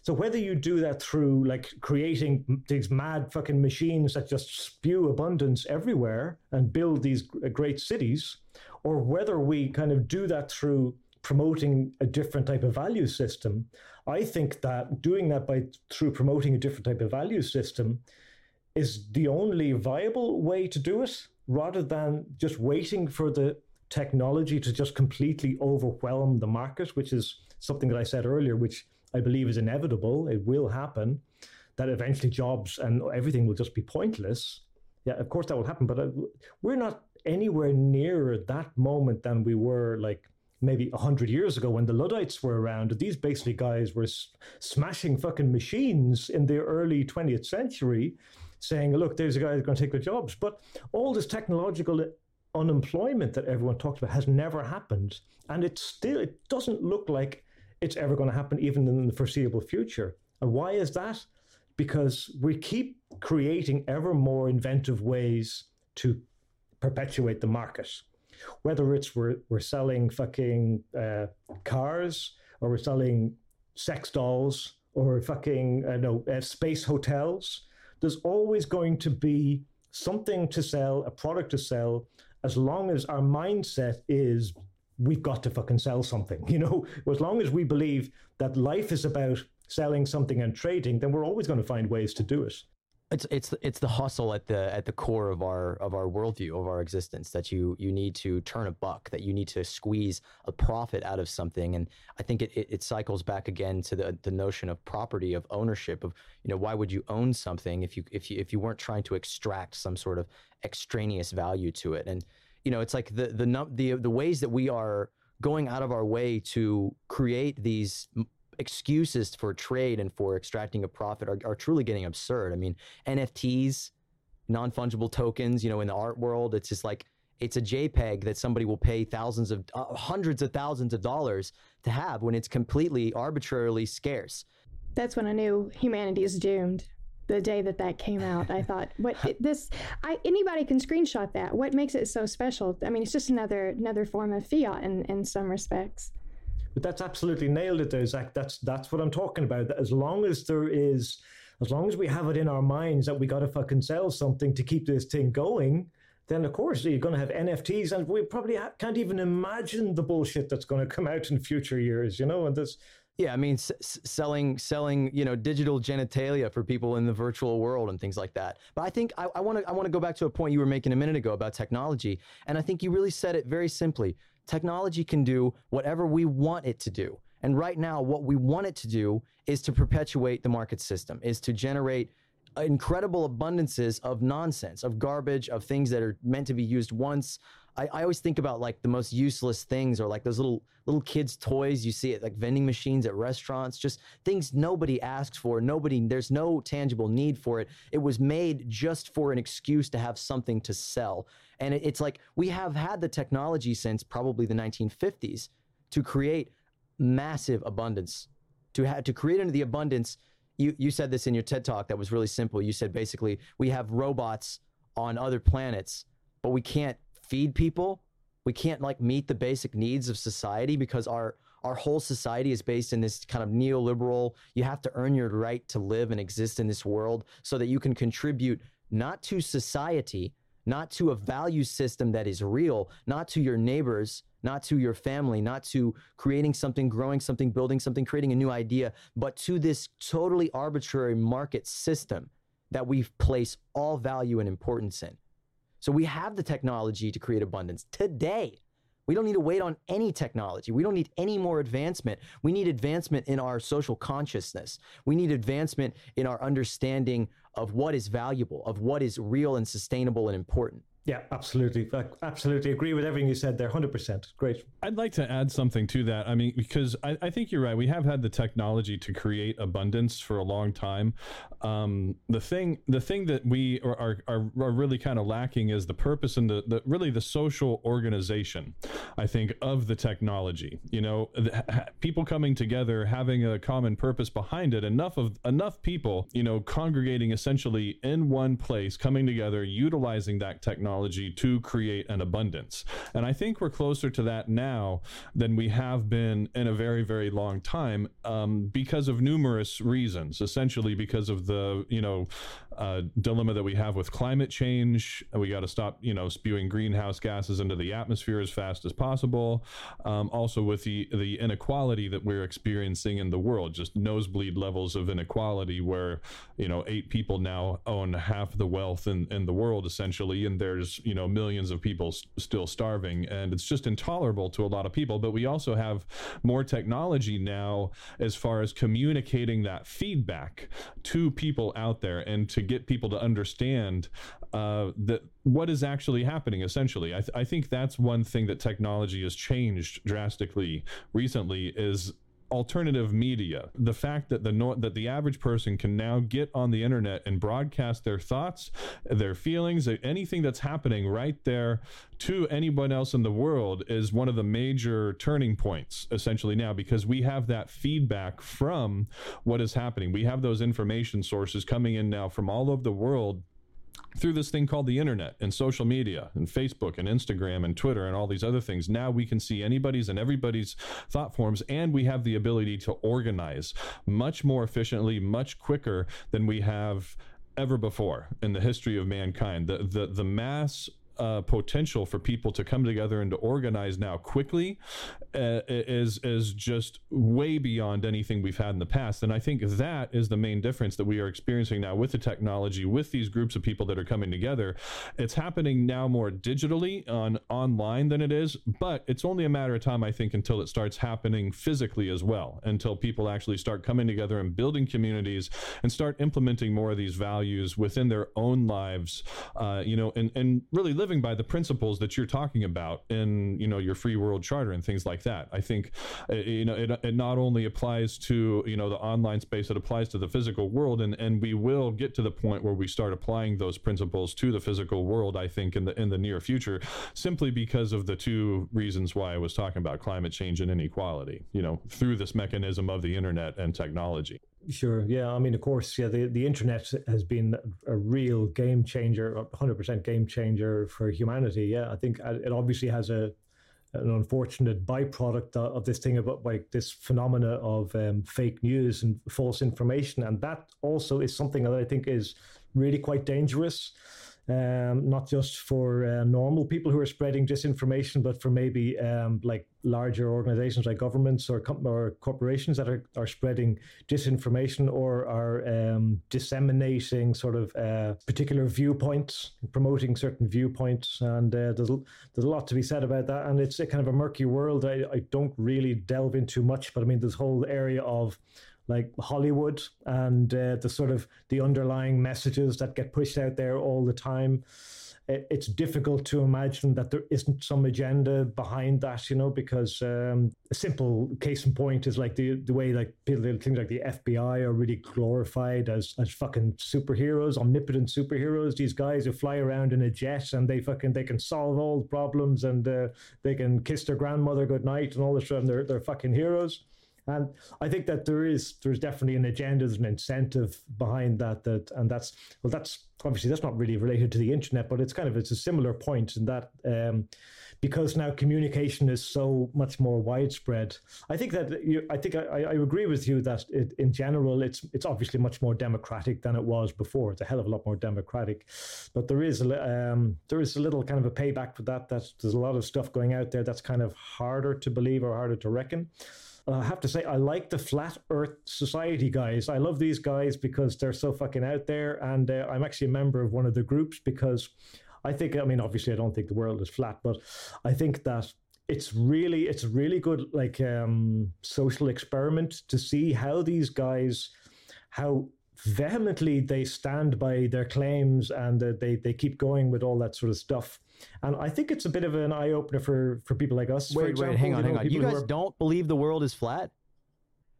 so whether you do that through like creating these mad fucking machines that just spew abundance everywhere and build these uh, great cities, or whether we kind of do that through promoting a different type of value system, I think that doing that by through promoting a different type of value system is the only viable way to do it rather than just waiting for the technology to just completely overwhelm the market, which is something that I said earlier, which I believe is inevitable. It will happen that eventually jobs and everything will just be pointless. Yeah, of course that will happen, but uh, we're not anywhere nearer that moment than we were like maybe 100 years ago when the Luddites were around. These basically guys were smashing fucking machines in the early 20th century, saying, look, there's a guy who's going to take their jobs. But all this technological unemployment that everyone talks about has never happened. And it still it doesn't look like it's ever going to happen even in the foreseeable future. And why is that? Because we keep creating ever more inventive ways to perpetuate the market. Whether it's we're, we're selling fucking uh, cars or we're selling sex dolls or fucking uh, no uh, space hotels, there's always going to be something to sell, a product to sell as long as our mindset is we've got to fucking sell something, you know, as long as we believe that life is about selling something and trading, then we're always going to find ways to do it. It's it's it's the hustle at the at the core of our of our worldview of our existence that you you need to turn a buck that you need to squeeze a profit out of something. And I think it, it, it cycles back again to the the notion of property of ownership of you know why would you own something if you if you if you weren't trying to extract some sort of extraneous value to it? And you know it's like the the the the ways that we are going out of our way to create these excuses for trade and for extracting a profit are, are truly getting absurd. I mean, NFTs, non fungible tokens, you know, in the art world, it's just like, it's a JPEG that somebody will pay thousands of, uh, hundreds of thousands of dollars to have when it's completely arbitrarily scarce. That's when I knew humanity is doomed. The day that that came out, I thought, "What this? I anybody can screenshot that. What makes it so special? I mean, it's just another another form of fiat in in some respects." But that's absolutely nailed it there, Zach. That's that's what I'm talking about. As long as there is, as long as we have it in our minds that we got to fucking sell something to keep this thing going, then of course you're going to have NFTs, and we probably ha- can't even imagine the bullshit that's going to come out in future years. You know, and this. Yeah, I mean, s- selling selling you know digital genitalia for people in the virtual world and things like that. But I think I want to I want to go back to a point you were making a minute ago about technology, and I think you really said it very simply technology can do whatever we want it to do. And right now, what we want it to do is to perpetuate the market system, is to generate incredible abundances of nonsense, of garbage, of things that are meant to be used once. I, I always think about like the most useless things or like those little little kids' toys you see at like vending machines at restaurants, just things nobody asks for. Nobody, there's no tangible need for it. It was made just for an excuse to have something to sell. And it, it's like we have had the technology since probably the 1950s to create massive abundance, to have to create into the abundance. You you said this in your TED talk that was really simple. You said basically we have robots on other planets, but we can't feed people. We can't like meet the basic needs of society because our our whole society is based in this kind of neoliberal you have to earn your right to live and exist in this world so that you can contribute not to society not to a value system that is real, not to your neighbors, not to your family, not to creating something, growing something, building something, creating a new idea, but to this totally arbitrary market system that we place all value and importance in. So we have the technology to create abundance today. We don't need to wait on any technology. We don't need any more advancement. We need advancement in our social consciousness. We need advancement in our understanding of what is valuable, of what is real and sustainable and important. Yeah, absolutely. I absolutely agree with everything you said there. 100%. Great. I'd like to add something to that. I mean, because I, I think you're right. We have had the technology to create abundance for a long time. Um, the thing, the thing that we are, are, are really kind of lacking is the purpose and the, the really the social organization, I think, of the technology. You know, the, people coming together, having a common purpose behind it, enough of enough people, you know, congregating essentially in one place, coming together, utilizing that technology technology to create an abundance. And I think we're closer to that now than we have been in a very, very long time um, because of numerous reasons. Essentially, because of the you know uh, dilemma that we have with climate change. We got to stop you know spewing greenhouse gases into the atmosphere as fast as possible. Um, also, with the the inequality that we're experiencing in the world, just nosebleed levels of inequality, where you know eight people now own half the wealth in in the world essentially, and there's you know millions of people s- still starving, and it's just intolerable to a lot of people. But we also have more technology now as far as communicating that feedback to people out there and to get people to understand uh, that what is actually happening essentially I, th- I think that's one thing that technology has changed drastically recently is alternative media. The fact that the no- that the average person can now get on the internet and broadcast their thoughts their feelings anything that's happening right there to anyone else in the world is one of the major turning points essentially now because we have that feedback from what is happening. We have those information sources coming in now from all over the world through this thing called the internet and social media and Facebook and Instagram and Twitter and all these other things. Now we can see anybody's and everybody's thought forms, and we have the ability to organize much more efficiently, much quicker than we have ever before in the history of mankind. The the the mass uh, potential for people to come together and to organize now quickly uh, is is just way beyond anything we've had in the past. And I think that is the main difference that we are experiencing now with the technology, with these groups of people that are coming together. It's happening now more digitally on online than it is, but it's only a matter of time, I think, until it starts happening physically as well. Until people actually start coming together and building communities and start implementing more of these values within their own lives, uh, you know, and and really living by the principles that you're talking about in you know your free world charter and things like that. I think uh, you know it, it not only applies to you know the online space, it applies to the physical world, and and we will get to the point where we start applying those principles to the physical world. I think in the in the near future, simply because of the two reasons why I was talking about climate change and inequality. You know, through this mechanism of the internet and technology. Sure. Yeah. I mean, of course, yeah, the, the internet has been a real game changer, 100% game changer for humanity. Yeah. I think it obviously has a, an unfortunate byproduct of this thing about like this phenomena of um, fake news and false information. And that also is something that I think is really quite dangerous um, not just for uh, normal people who are spreading disinformation, but for maybe um, like larger organizations like governments or, com- or corporations that are, are spreading disinformation or are um, disseminating sort of uh, particular viewpoints, promoting certain viewpoints. And uh, there's, there's a lot to be said about that. And it's a kind of a murky world. I, I don't really delve into much, but I mean, this whole area of like Hollywood and uh, the sort of the underlying messages that get pushed out there all the time. It's difficult to imagine that there isn't some agenda behind that, you know, because um, a simple case in point is like the the way like people things like the FBI are really glorified as as fucking superheroes, omnipotent superheroes. These guys who fly around in a jet and they fucking they can solve all the problems and uh, they can kiss their grandmother goodnight and all this stuff. They're they're fucking heroes. And I think that there is there's definitely an agenda, there's an incentive behind that. That and that's well, that's obviously that's not really related to the internet, but it's kind of it's a similar point in that um, because now communication is so much more widespread. I think that you, I think I, I agree with you that it, in general it's it's obviously much more democratic than it was before. It's a hell of a lot more democratic, but there is a, um, there is a little kind of a payback for that. That there's a lot of stuff going out there that's kind of harder to believe or harder to reckon. I have to say, I like the Flat Earth Society guys. I love these guys because they're so fucking out there. And uh, I'm actually a member of one of the groups because I think, I mean, obviously, I don't think the world is flat, but I think that it's really, it's really good, like, um, social experiment to see how these guys, how vehemently they stand by their claims and uh, they, they keep going with all that sort of stuff. And I think it's a bit of an eye opener for, for people like us. Wait, example, wait, hang on, you know, hang on. You guys are- don't believe the world is flat?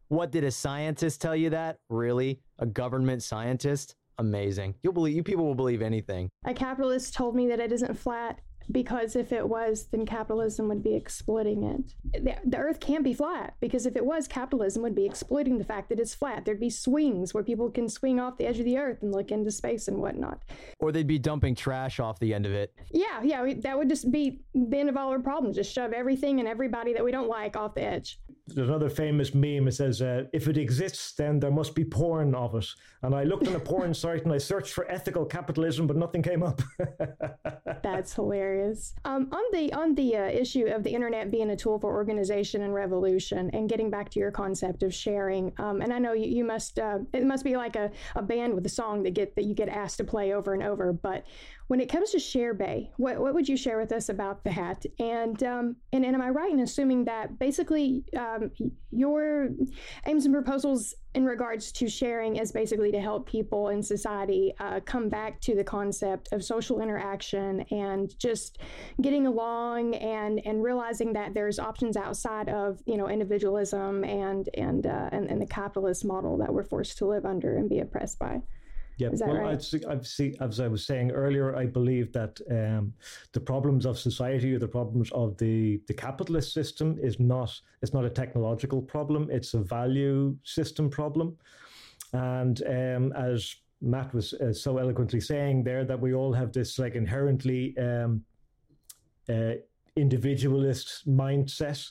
What did a scientist tell you that? Really? A government scientist? Amazing. You'll believe you people will believe anything. A capitalist told me that it isn't flat. Because if it was, then capitalism would be exploiting it. The, the earth can't be flat because if it was, capitalism would be exploiting the fact that it's flat. There'd be swings where people can swing off the edge of the earth and look into space and whatnot. Or they'd be dumping trash off the end of it. Yeah, yeah, that would just be the end of all our problems. Just shove everything and everybody that we don't like off the edge. There's another famous meme. It says, uh, "If it exists, then there must be porn of it." And I looked on a porn site and I searched for ethical capitalism, but nothing came up. That's hilarious. Um, on the on the uh, issue of the internet being a tool for organization and revolution, and getting back to your concept of sharing, um, and I know you, you must uh, it must be like a, a band with a song that get that you get asked to play over and over. But when it comes to ShareBay, what, what would you share with us about that? And um, and, and am I right in assuming that basically um, your aims and proposals in regards to sharing is basically to help people in society uh, come back to the concept of social interaction and just getting along and and realizing that there's options outside of you know individualism and and uh, and, and the capitalist model that we're forced to live under and be oppressed by. Yeah, well, right? I've see, as I was saying earlier, I believe that um, the problems of society or the problems of the, the capitalist system is not it's not a technological problem; it's a value system problem. And um, as Matt was uh, so eloquently saying there, that we all have this like inherently um, uh, individualist mindset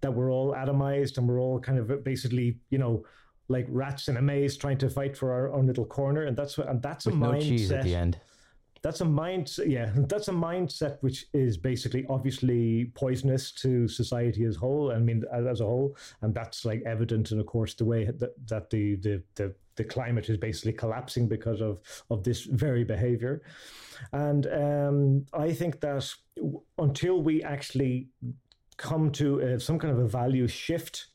that we're all atomized and we're all kind of basically, you know, like rats in a maze trying to fight for our own little corner, and that's what and that's With a no mindset. cheese at the end. That's a mindset. Yeah, that's a mindset which is basically obviously poisonous to society as whole. I mean, as a whole, and that's like evident in, of course, the way that, that the, the the the climate is basically collapsing because of of this very behavior. And um, I think that until we actually come to uh, some kind of a value shift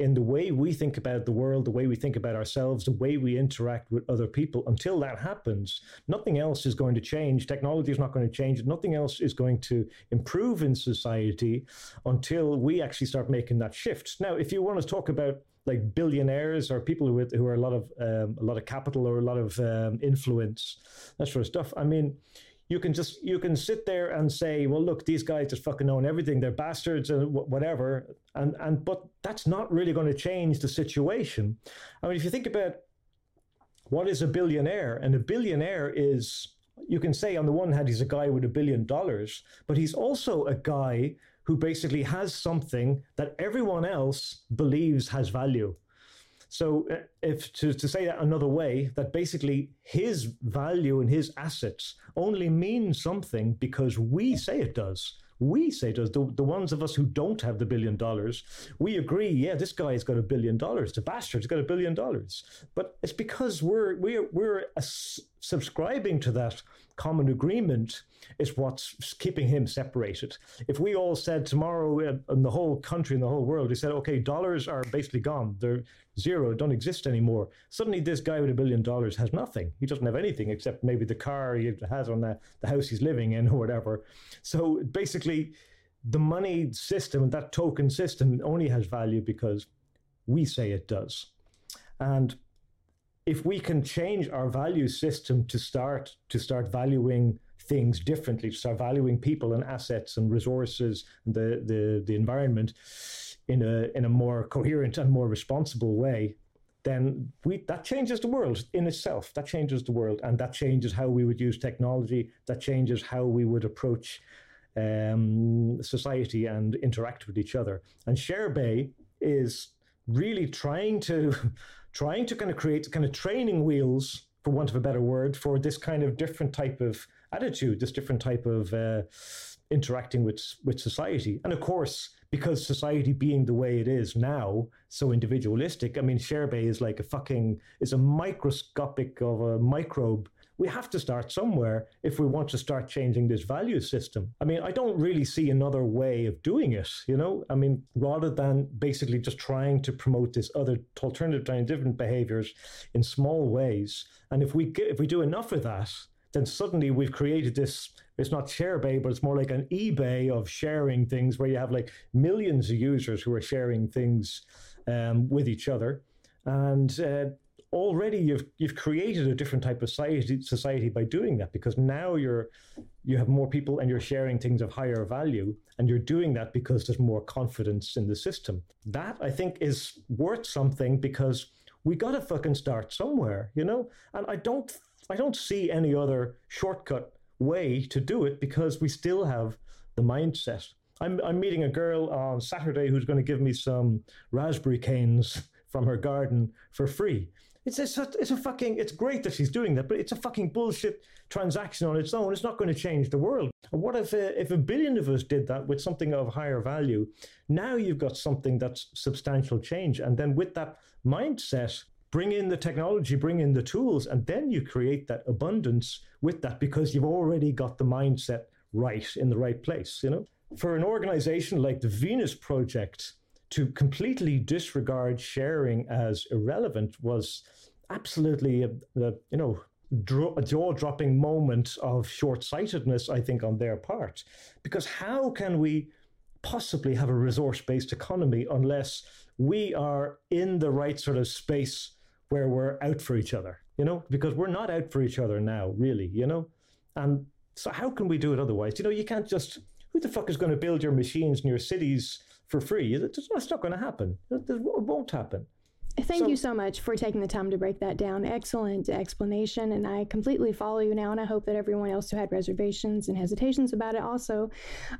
in the way we think about the world, the way we think about ourselves, the way we interact with other people. Until that happens, nothing else is going to change. Technology is not going to change. Nothing else is going to improve in society until we actually start making that shift. Now, if you want to talk about like billionaires or people who, who are a lot of um, a lot of capital or a lot of um, influence, that sort of stuff. I mean you can just you can sit there and say, well, look, these guys just fucking own everything. They're bastards and whatever. And and but that's not really going to change the situation. I mean, if you think about what is a billionaire, and a billionaire is you can say on the one hand he's a guy with a billion dollars, but he's also a guy who basically has something that everyone else believes has value. So, uh, if to, to say that another way, that basically his value and his assets only mean something because we say it does. We say it does. The, the ones of us who don't have the billion dollars, we agree, yeah, this guy's got a billion dollars. The bastard's got a billion dollars. But it's because we're, we're, we're subscribing to that common agreement is what's keeping him separated. If we all said tomorrow uh, in the whole country, in the whole world, we said, okay, dollars are basically gone. They're zero, don't exist anymore. Suddenly, this guy with a billion dollars has nothing. He doesn't have anything except maybe the car he has on the, the house he's living in or whatever. So basically, the money system, that token system, only has value because we say it does. And if we can change our value system to start to start valuing things differently, to start valuing people and assets and resources and the, the, the environment in a in a more coherent and more responsible way, then we that changes the world in itself. That changes the world, and that changes how we would use technology. That changes how we would approach um, society and interact with each other. And ShareBay is really trying to trying to kind of create kind of training wheels, for want of a better word, for this kind of different type of attitude, this different type of uh, interacting with with society. And of course, because society being the way it is now, so individualistic, I mean, ShareBay is like a fucking, is a microscopic of a microbe. We have to start somewhere if we want to start changing this value system. I mean, I don't really see another way of doing it, you know? I mean, rather than basically just trying to promote this other alternative and different behaviors in small ways. And if we get, if we do enough of that, then suddenly we've created this it's not ShareBay, but it's more like an eBay of sharing things where you have like millions of users who are sharing things um, with each other. And uh, already you've you've created a different type of society society by doing that because now you're you have more people and you're sharing things of higher value and you're doing that because there's more confidence in the system. That i think is worth something because we got to fucking start somewhere you know? And i don't i don't see any other shortcut way to do it because we still have the mindset. I'm i'm meeting a girl on saturday who's going to give me some raspberry canes from her garden for free it's a, it's a fucking, it's great that she's doing that, but it's a fucking bullshit transaction on its own. It's not going to change the world. what if a, uh, if a billion of us did that with something of higher value? Now you've got something that's substantial change. And then with that mindset, bring in the technology, bring in the tools, and then you create that abundance with that because you've already got the mindset right in the right place, you know? For an organization like the Venus Project, to completely disregard sharing as irrelevant was absolutely a, a you know a jaw-dropping moment of short-sightedness i think on their part because how can we possibly have a resource-based economy unless we are in the right sort of space where we're out for each other you know because we're not out for each other now really you know and so how can we do it otherwise you know you can't just who the fuck is going to build your machines in your cities for free. That's not going to happen. It won't happen. Thank so, you so much for taking the time to break that down. Excellent explanation, and I completely follow you now. And I hope that everyone else who had reservations and hesitations about it also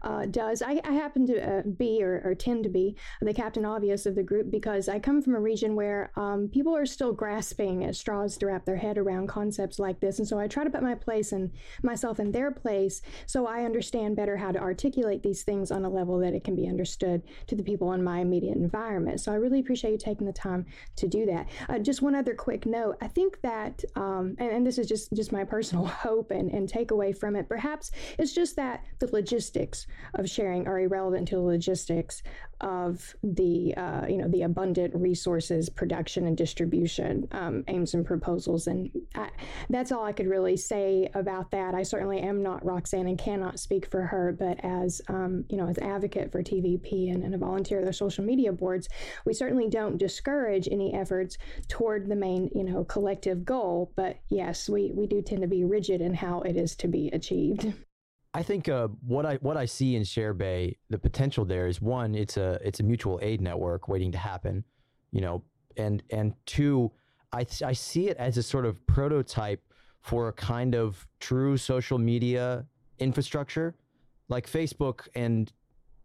uh, does. I, I, happen to uh, be, or, or, tend to be, the captain obvious of the group because I come from a region where um, people are still grasping at straws to wrap their head around concepts like this, and so I try to put my place and myself in their place so I understand better how to articulate these things on a level that it can be understood to the people in my immediate environment. So I really appreciate you taking the time to do that. Uh, just one other quick note. I think that, um, and, and, this is just just my personal hope and, and takeaway from it. Perhaps it's just that the logistics of sharing are irrelevant to the logistics of the uh, you know the abundant resources production and distribution um, aims and proposals and I, that's all I could really say about that I certainly am not Roxanne and cannot speak for her but as um, you know as advocate for TVP and, and a volunteer of the social media boards we certainly don't discourage any efforts toward the main you know collective goal but yes we we do tend to be rigid in how it is to be achieved. I think uh, what I what I see in ShareBay, the potential there is one, it's a it's a mutual aid network waiting to happen, you know, and and two, I I see it as a sort of prototype for a kind of true social media infrastructure, like Facebook and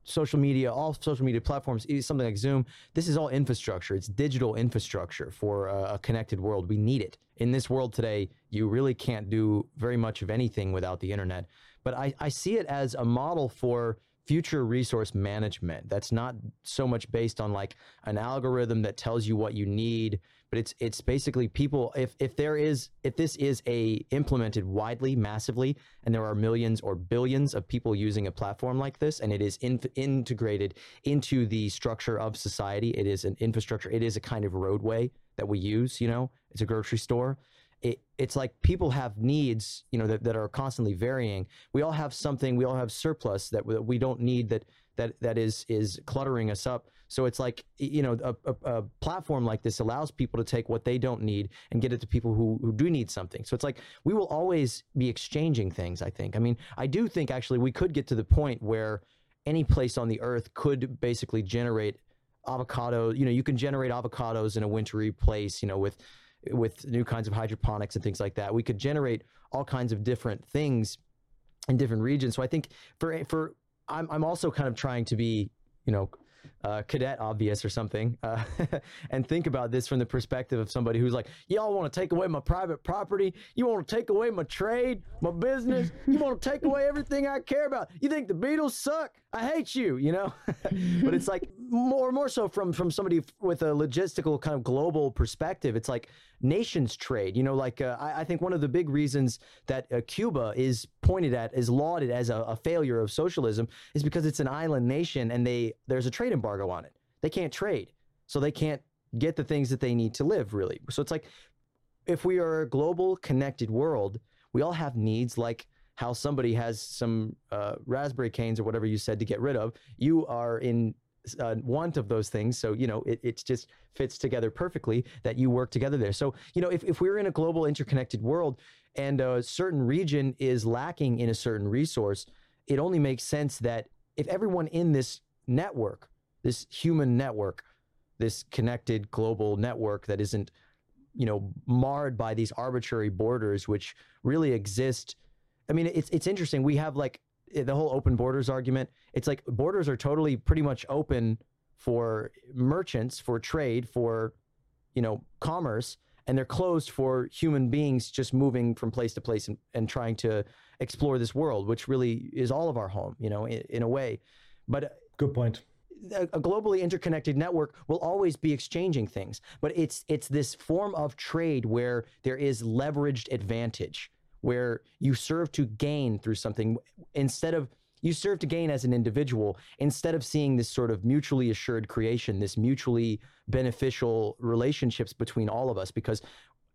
social media, all social media platforms, something like Zoom. This is all infrastructure. It's digital infrastructure for a, connected world. We need it in this world today. You really can't do very much of anything without the internet but I, I see it as a model for future resource management that's not so much based on like an algorithm that tells you what you need but it's it's basically people if if there is if this is a implemented widely massively and there are millions or billions of people using a platform like this and it is in, integrated into the structure of society it is an infrastructure it is a kind of roadway that we use you know it's a grocery store it, it's like people have needs, you know, that, that are constantly varying. We all have something, we all have surplus that, that we don't need that, that, that is, is cluttering us up. So it's like, you know, a, a, a, platform like this allows people to take what they don't need and get it to people who, who do need something. So it's like, we will always be exchanging things, I think. I mean, I do think actually we could get to the point where any place on the earth could basically generate avocado, you know, you can generate avocados in a wintry place, you know, with, with new kinds of hydroponics and things like that. We could generate all kinds of different things in different regions. So I think for for I'm I'm also kind of trying to be, you know, uh, cadet obvious or something, uh, and think about this from the perspective of somebody who's like, y'all want to take away my private property? You want to take away my trade, my business? You want to take away everything I care about? You think the Beatles suck? I hate you, you know? but it's like more more so from from somebody with a logistical kind of global perspective. It's like nations trade. You know, like uh, I, I, think one of the big reasons that uh, Cuba is pointed at, is lauded as a, a failure of socialism, is because it's an island nation and they there's a trade embargo on it. They can't trade, so they can't get the things that they need to live. Really, so it's like if we are a global connected world, we all have needs like how somebody has some uh, raspberry canes or whatever you said to get rid of. You are in uh, want of those things. So, you know, it, it just fits together perfectly that you work together there. So, you know, if, if we're in a global interconnected world and a certain region is lacking in a certain resource, it only makes sense that if everyone in this network, this human network, this connected global network that isn't, you know, marred by these arbitrary borders, which really exist. I mean, it's it's interesting. We have like the whole open borders argument. It's like borders are totally pretty much open for merchants, for trade, for you know, commerce, and they're closed for human beings just moving from place to place and, and trying to explore this world, which really is all of our home, you know, in, in a way. But good point. A, globally interconnected network will always be exchanging things, but it's it's this form of trade where there is leveraged advantage, where you serve to gain through something instead of you serve to gain as an individual instead of seeing this sort of mutually assured creation, this mutually beneficial relationships between all of us. Because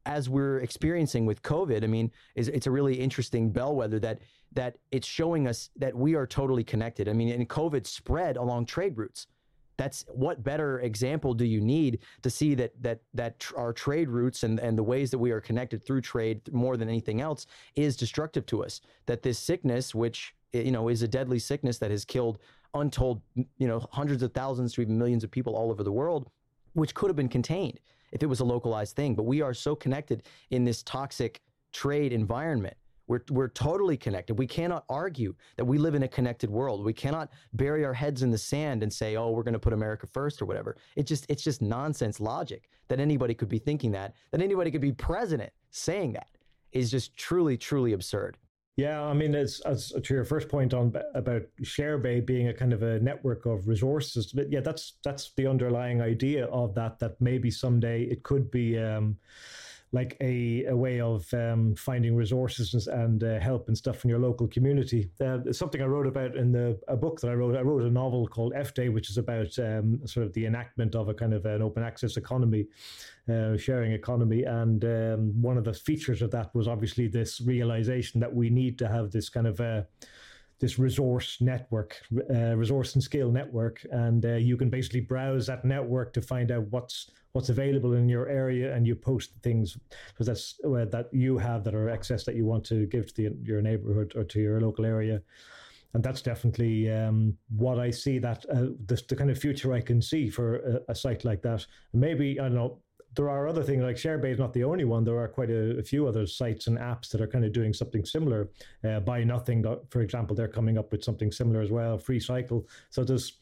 as we're experiencing with COVID, I mean, is it's a really interesting bellwether that that it's showing us that we are totally connected. I mean, and COVID spread along trade routes. That's what better example do you need to see that that that tr- our trade routes and and the ways that we are connected through trade more than anything else is destructive to us. That this sickness, which you know is a deadly sickness that has killed untold you know hundreds of thousands to even millions of people all over the world, which could have been contained if it was a localized thing. But we are so connected in this toxic trade environment. We're, we're totally connected. We cannot argue that we live in a connected world. We cannot bury our heads in the sand and say, "Oh, we're going to put America first or whatever." It just it's just nonsense logic that anybody could be thinking that, that anybody could be president saying that is just truly truly absurd. Yeah, I mean, as, as to your first point on about ShareBay being a kind of a network of resources, but yeah, that's that's the underlying idea of that. That maybe someday it could be. Um, like a, a way of um, finding resources and uh, help and stuff in your local community. Uh, something I wrote about in the a book that I wrote. I wrote a novel called F Day, which is about um, sort of the enactment of a kind of an open access economy, uh, sharing economy. And um, one of the features of that was obviously this realization that we need to have this kind of uh, this resource network, uh, resource and skill network, and uh, you can basically browse that network to find out what's what's available in your area, and you post things so that's uh, that you have that are excess that you want to give to the, your neighborhood or to your local area. And that's definitely um, what I see that uh, the, the, kind of future I can see for a, a site like that. Maybe I don't know there are other things like ShareBay is not the only one. There are quite a, a, few other sites and apps that are kind of doing something similar. Uh, Buy Nothing, for example, they're coming up with something similar as well. Free Cycle. So there's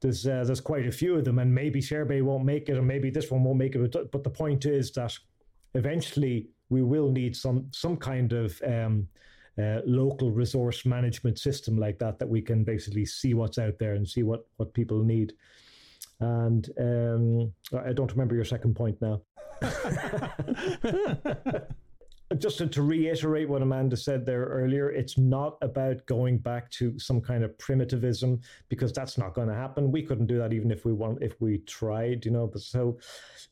there's uh, there's quite a few of them, and maybe ShareBay won't make it, and maybe this one won't make it. But, but the point is that eventually we will need some some kind of um, uh, local resource management system like that that we can basically see what's out there and see what what people need. And um, I don't remember your second point now. Just to, to, reiterate what Amanda said there earlier, it's not about going back to some kind of primitivism because that's not going to happen. We couldn't do that even if we want, if we tried, you know. But so,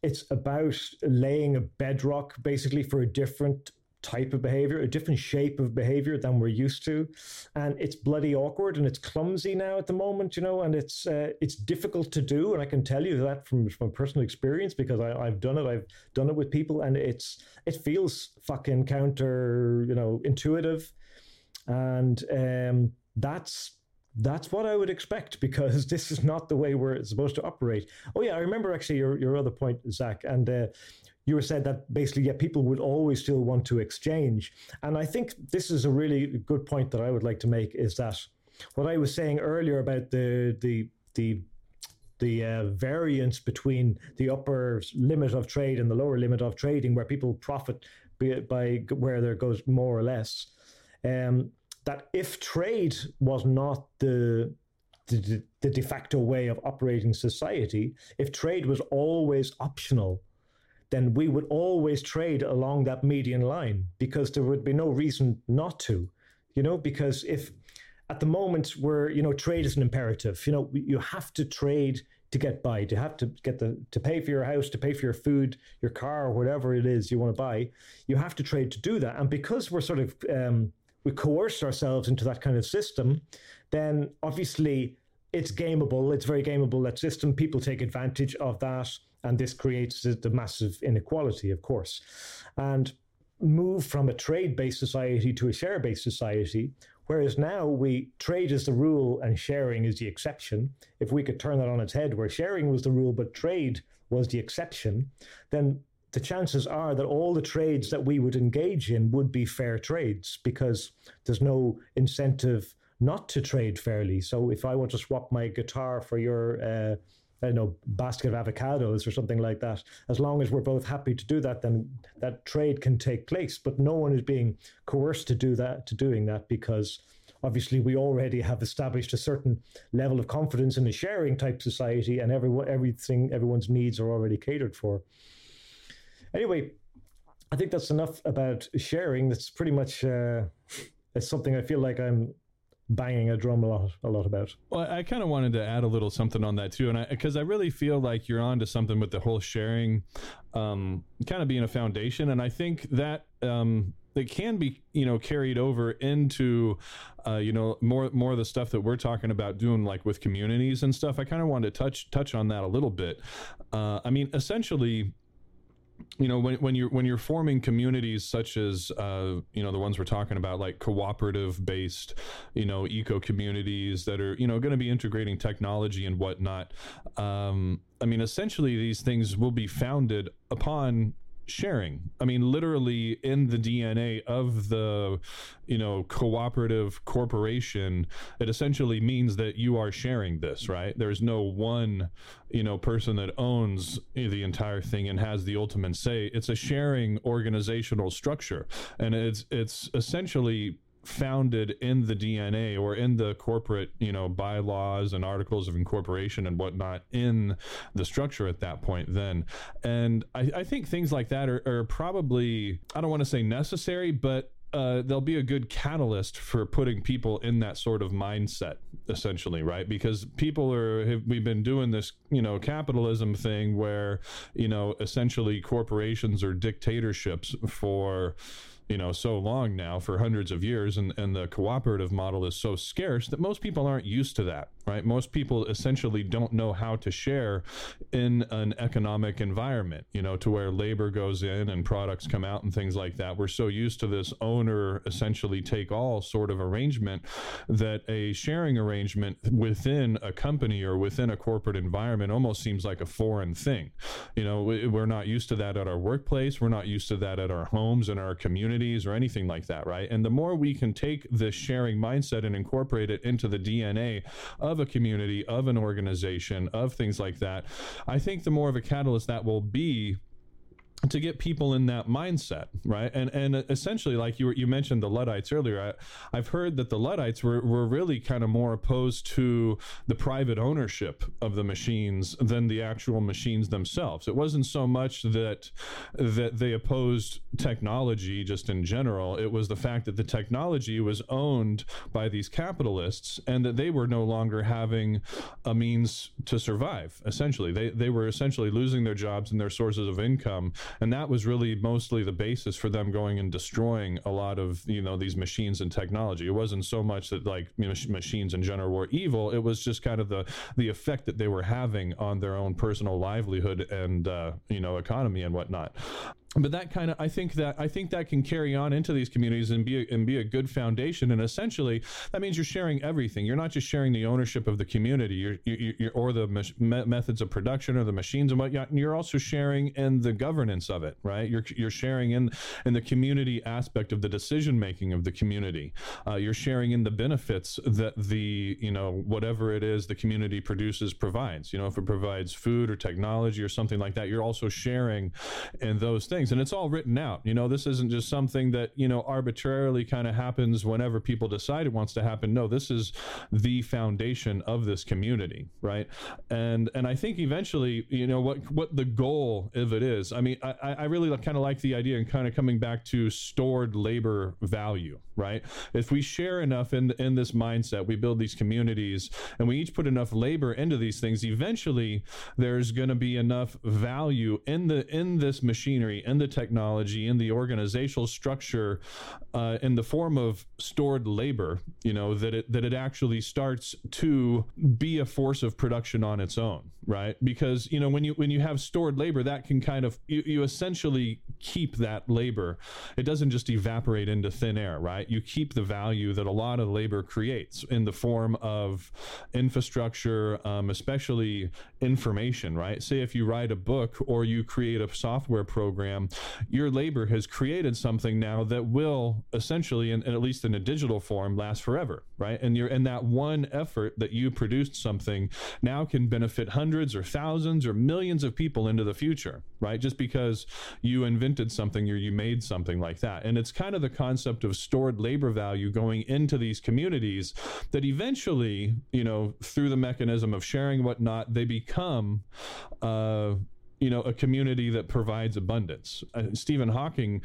it's about laying a bedrock basically for a different type of behavior, a different shape of behavior than we're used to, and it's bloody awkward and it's clumsy now at the moment, you know, and it's uh, it's difficult to do, and I can tell you that from from personal experience because I, I've done it, I've done it with people, and it's it feels fucking counter, you know, intuitive, and um, that's that's what I would expect because this is not the way we're supposed to operate. Oh yeah, I remember actually your, your other point, Zach, and uh, you were said that basically, yeah, people would always still want to exchange. And I think this is a really good point that I would like to make is that what I was saying earlier about the the the the uh, variance between the upper limit of trade and the lower limit of trading, where people profit by, where there goes more or less. Um, that if trade was not the, the the de facto way of operating society, if trade was always optional, then we would always trade along that median line because there would be no reason not to, you know, because if at the moment where, you know, trade is an imperative, you know, you have to trade to get by, to have to get the, to pay for your house, to pay for your food, your car, whatever it is you want to buy, you have to trade to do that. And because we're sort of, um, we coerce ourselves into that kind of system, then obviously it's gameable. It's very gameable. That system, people take advantage of that, and this creates the massive inequality, of course. And move from a trade-based society to a share-based society, whereas now we trade is the rule and sharing is the exception. If we could turn that on its head, where sharing was the rule but trade was the exception, then the chances are that all the trades that we would engage in would be fair trades because there's no incentive not to trade fairly. So if I want to swap my guitar for your uh, I know, basket of avocados or something like that. As long as we're both happy to do that, then that trade can take place. But no one is being coerced to do that, to doing that, because obviously we already have established a certain level of confidence in a sharing type society, and everyone, everything, everyone's needs are already catered for. Anyway, I think that's enough about sharing. That's pretty much uh, it's something I feel like I'm banging a drum a lot a lot about. Well, I kind of wanted to add a little something on that too, and I because I, I, really feel like you're onto something with the whole sharing, um, kind of being a foundation, and I think that. Um, it can be you know carried over into uh, you know more more of the stuff that we're talking about doing like with communities and stuff i kind of wanted to touch touch on that a little bit uh, i mean essentially you know when, when you're when you're forming communities such as uh, you know the ones we're talking about like cooperative based you know eco communities that are you know going to be integrating technology and whatnot um, i mean essentially these things will be founded upon sharing. I mean, literally in the DNA of the, you know, cooperative corporation, it essentially means that you are sharing this, right? There's no one, you know, person that owns the entire thing and has the ultimate say. It's a sharing organizational structure, and it's it's essentially founded in the DNA or in the corporate, you know, bylaws and articles of incorporation and whatnot in the structure at that point then. And I, I think things like that are, are probably, I don't want to say necessary, but uh, they'll be a good catalyst for putting people in that sort of mindset essentially right because people are have, we've been doing this you know capitalism thing where you know essentially corporations or dictatorships for you know so long now for hundreds of years and, and the cooperative model is so scarce that most people aren't used to that right? Most people essentially don't know how to share in an economic environment you know to where labor goes in and products come out and things like that. We're so used to this owner essentially take all sort of arrangement that a sharing arrangement within a company or within a corporate environment almost seems like a foreign thing. You know we're not used to that at our workplace. We're not used to that at our homes and our communities or anything like that, right? And the more we can take this sharing mindset and incorporate it into the DNA of a community, of an organization, of things like that, I think the more of a catalyst that will be to get people in that mindset, right? And and essentially, like you were, you mentioned the Luddites earlier. I, have heard that the Luddites were, were really kind of more opposed to the private ownership of the machines than the actual machines themselves. It wasn't so much that that they opposed technology just in general. It was the fact that the technology was owned by these capitalists and that they were no longer having a means to survive. Essentially, they they were essentially losing their jobs and their sources of income and that was really mostly the basis for them going and destroying a lot of you know these machines and technology. It wasn't so much that like you know, machines in general were evil. It was just kind of the the effect that they were having on their own personal livelihood and uh, you know economy and whatnot but that kind of i think that i think that can carry on into these communities and be a, and be a good foundation. And essentially that means you're sharing everything. You're not just sharing the ownership of the community. You're, you're, you're or the me- methods of production or the machines and whatnot you're also sharing in the governance of it right? You're, you're sharing in in the community aspect of the decision making of the community. Uh, you're sharing in the benefits that the you know whatever it is the community produces provides. You know if it provides food or technology or something like that you're also sharing in those things things and it's all written out you know? This isn't just something that you know arbitrarily kind of happens whenever people decide it wants to happen. No this is the foundation of this community right? And and i think eventually you know what what the goal of it is i mean i i really kind of like the idea and kind of coming back to stored labor value right? If we share enough in in this mindset we build these communities and we each put enough labor into these things eventually there's going to be enough value in the in this machinery in the technology in the organizational structure uh, in the form of stored labor, you know, that it that it actually starts to be a force of production on its own, right? Because you know when you when you have stored labor, that can kind of you, you essentially keep that labor. It doesn't just evaporate into thin air, right? You keep the value that a lot of labor creates in the form of infrastructure, um, especially information, right? Say if you write a book or you create a software program, your labor has created something now that will essentially, in, at least in a digital form, last forever, right? And you're in that one effort that you produced something now can benefit hundreds or thousands or millions of people into the future, right? Just because you invented something or you made something like that. And it's kind of the concept of stored labor value going into these communities that eventually, you know, through the mechanism of sharing whatnot, they become uh, you know a community that provides abundance. Uh, Stephen Hawking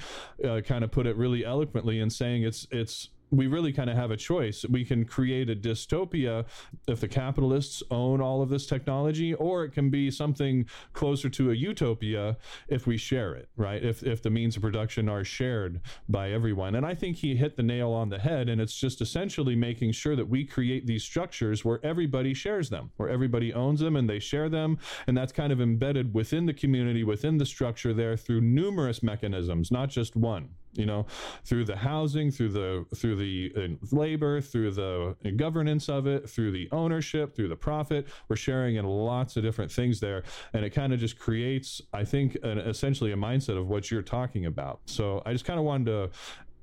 uh, kind of put it really eloquently in saying it's it's we really kind of have a choice. We can create a dystopia if the capitalists own all of this technology, or it can be something closer to a utopia if we share it, right? If, if the means of production are shared by everyone. And I think he hit the nail on the head. And it's just essentially making sure that we create these structures where everybody shares them, where everybody owns them and they share them. And that's kind of embedded within the community, within the structure there through numerous mechanisms, not just one you know through the housing through the through the uh, labor through the governance of it through the ownership through the profit. We're sharing in lots of different things there. And it kind of just creates i think an, essentially a mindset of what you're talking about. So i just kind of wanted to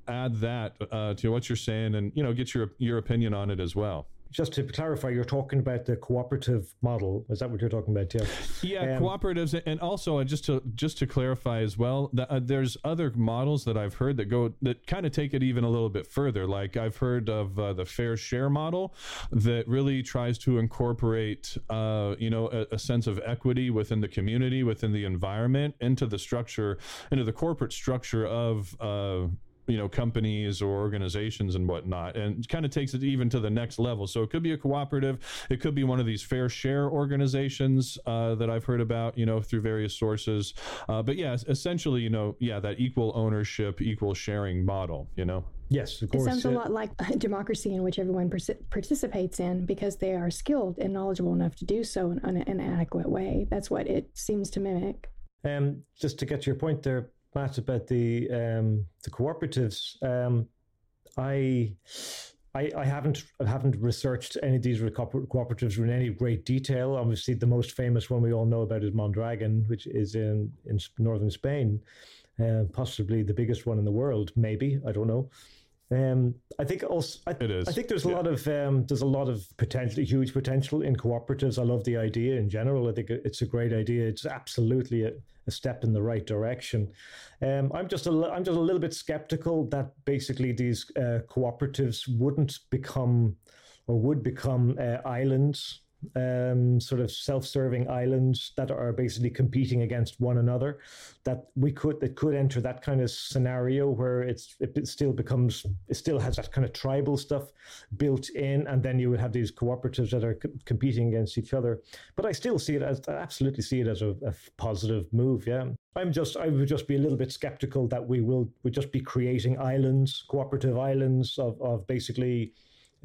add that uh, to what you're saying and you know get your your opinion on it as well just to clarify, you're talking about the cooperative model. Is that what you're talking about? Yeah. Yeah, um, cooperatives, and also uh, just to just to clarify as well, that, uh, there's other models that I've heard that go that kind of take it even a little bit further. Like I've heard of uh, the fair share model that really tries to incorporate, uh, you know, a, a, sense of equity within the community, within the environment, into the structure, into the corporate structure of uh, you know companies or organizations and whatnot and kind of takes it even to the next level so it could be a cooperative it could be one of these fair share organizations uh, that i've heard about you know through various sources uh, but yeah essentially you know yeah that equal ownership equal sharing model you know Yes, of course. It sounds a lot like a democracy in which everyone participates in because they are skilled and knowledgeable enough to do so in an adequate way. That's what it seems to mimic. Um, just to get to your point there, Matt, about the um, the cooperatives. Um, I, I, I haven't I haven't researched any of these cooperatives in any great detail. Obviously, the most famous one we all know about is Mondragon, which is in in northern Spain, uh, possibly the biggest one in the world. Maybe I don't know. Um, I think also I, it is. I think there's a yeah. lot of um, there's a lot of potential, huge potential in cooperatives. I love the idea in general. I think it's a great idea. It's absolutely a, a step in the right direction. Um, I'm just a I'm just a little bit skeptical that basically these uh, cooperatives wouldn't become or would become uh, islands um, sort of self-serving islands that are basically competing against one another. That we could that could enter that kind of scenario where it's it still becomes it still has that kind of tribal stuff built in, and then you would have these cooperatives that are co- competing against each other. But I still see it as I absolutely see it as a, a positive move. Yeah. I'm just I would just be a little bit skeptical that we will would just be creating islands, cooperative islands of, of basically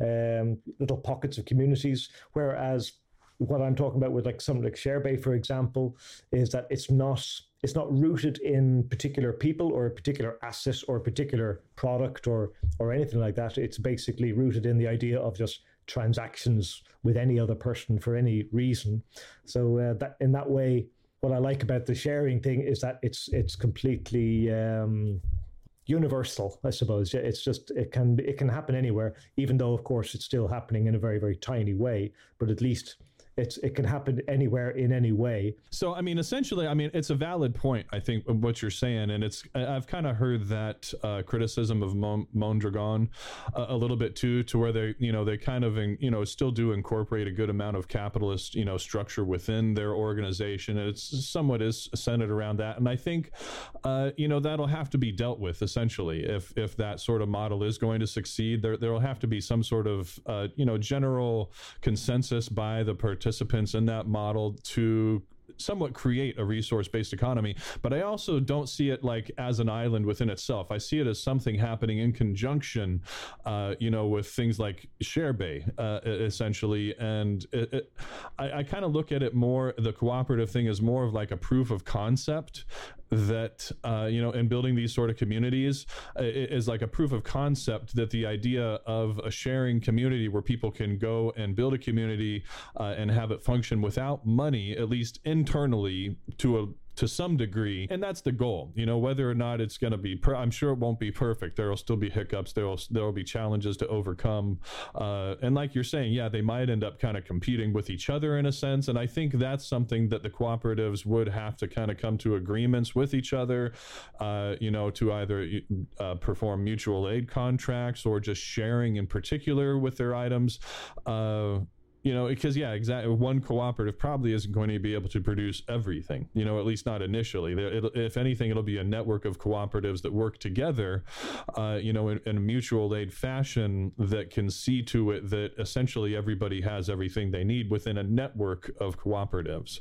um, little pockets of communities. Whereas what I'm talking about with like something like ShareBay, for example, is that it's not it's not rooted in particular people or a particular asset or a particular product or or anything like that. It's basically rooted in the idea of just transactions with any other person for any reason. So uh, that in that way, what I like about the sharing thing is that it's it's completely um, universal, I suppose. It's just it can it can happen anywhere, even though of course it's still happening in a very very tiny way. But at least it's it can happen anywhere in any way. So I mean, essentially, I mean, it's a valid point. I think what you're saying, and it's I've kind of heard that uh, criticism of Mondragon a, a, little bit too, to where they you know they kind of in, you know still do incorporate a good amount of capitalist you know structure within their organization. And it's somewhat is centered around that, and I think uh, you know that'll have to be dealt with essentially if if that sort of model is going to succeed. There there will have to be some sort of uh, you know general consensus by the participants participants in that model to somewhat create a resource based economy. But I also don't see it like as an island within itself. I see it as something happening in conjunction, uh, you know, with things like ShareBay, uh, essentially. And it, it, I, I kind of look at it more, the cooperative thing is more of like a proof of concept that uh, you know in building these sort of communities uh, is like a proof of concept that the idea of a sharing community where people can go and build a community uh, and have it function without money at least internally to a to some degree and that's the goal. You know whether or not it's going to be per- i'm sure it won't be perfect. There will still be hiccups. There will there will be challenges to overcome. Uh, and like you're saying yeah they might end up kind of competing with each other in a sense and i think that's something that the cooperatives would have to kind of come to agreements with each other uh, you know to either uh, perform mutual aid contracts or just sharing in particular with their items. Uh, you know because yeah exactly one cooperative probably isn't going to be able to produce everything you know at least not initially. It'll, if anything it'll be a network of cooperatives that work together uh, you know in, in, a mutual aid fashion that can see to it that essentially everybody has everything they need within a network of cooperatives.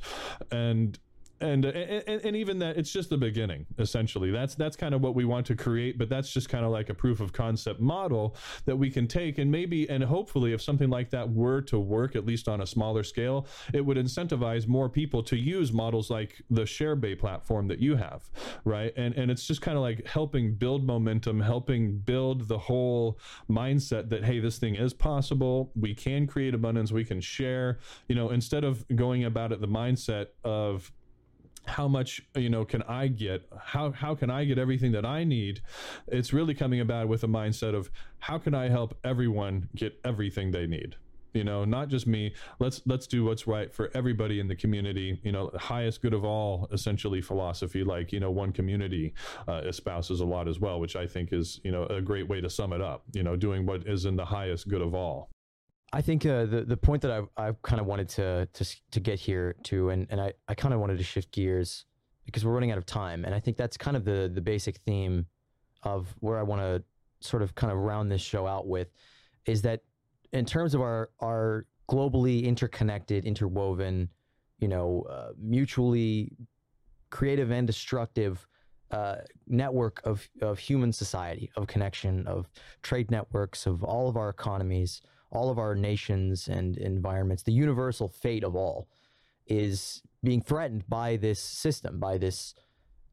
And and, and and even that it's just the beginning essentially. That's that's kind of what we want to create but that's just kind of like a proof of concept model that we can take. And maybe and hopefully if something like that were to work at least on a smaller scale it would incentivize more people to use models like the ShareBay platform that you have right? And and it's just kind of like helping build momentum helping build the whole mindset that hey this thing is possible. We can create abundance. We can share. You know instead of going about it the mindset of how much you know can i get how how can i get everything that i need? It's really coming about with a mindset of how can i help everyone get everything they need? You know not just me. Let's let's do what's right for everybody in the community. You know highest good of all essentially philosophy like you know one community uh, espouses a lot as well which i think is you know a great way to sum it up you know doing what is in the highest good of all I think uh, the the point that I I kind of wanted to to to get here to, and and I I kind of wanted to shift gears because we're running out of time, and I think that's kind of the the basic theme of where I want to sort of kind of round this show out with, is that in terms of our our globally interconnected, interwoven, you know, uh, mutually creative and destructive uh, network of of human society, of connection, of trade networks, of all of our economies all of our nations and environments, the universal fate of all, is being threatened by this system, by this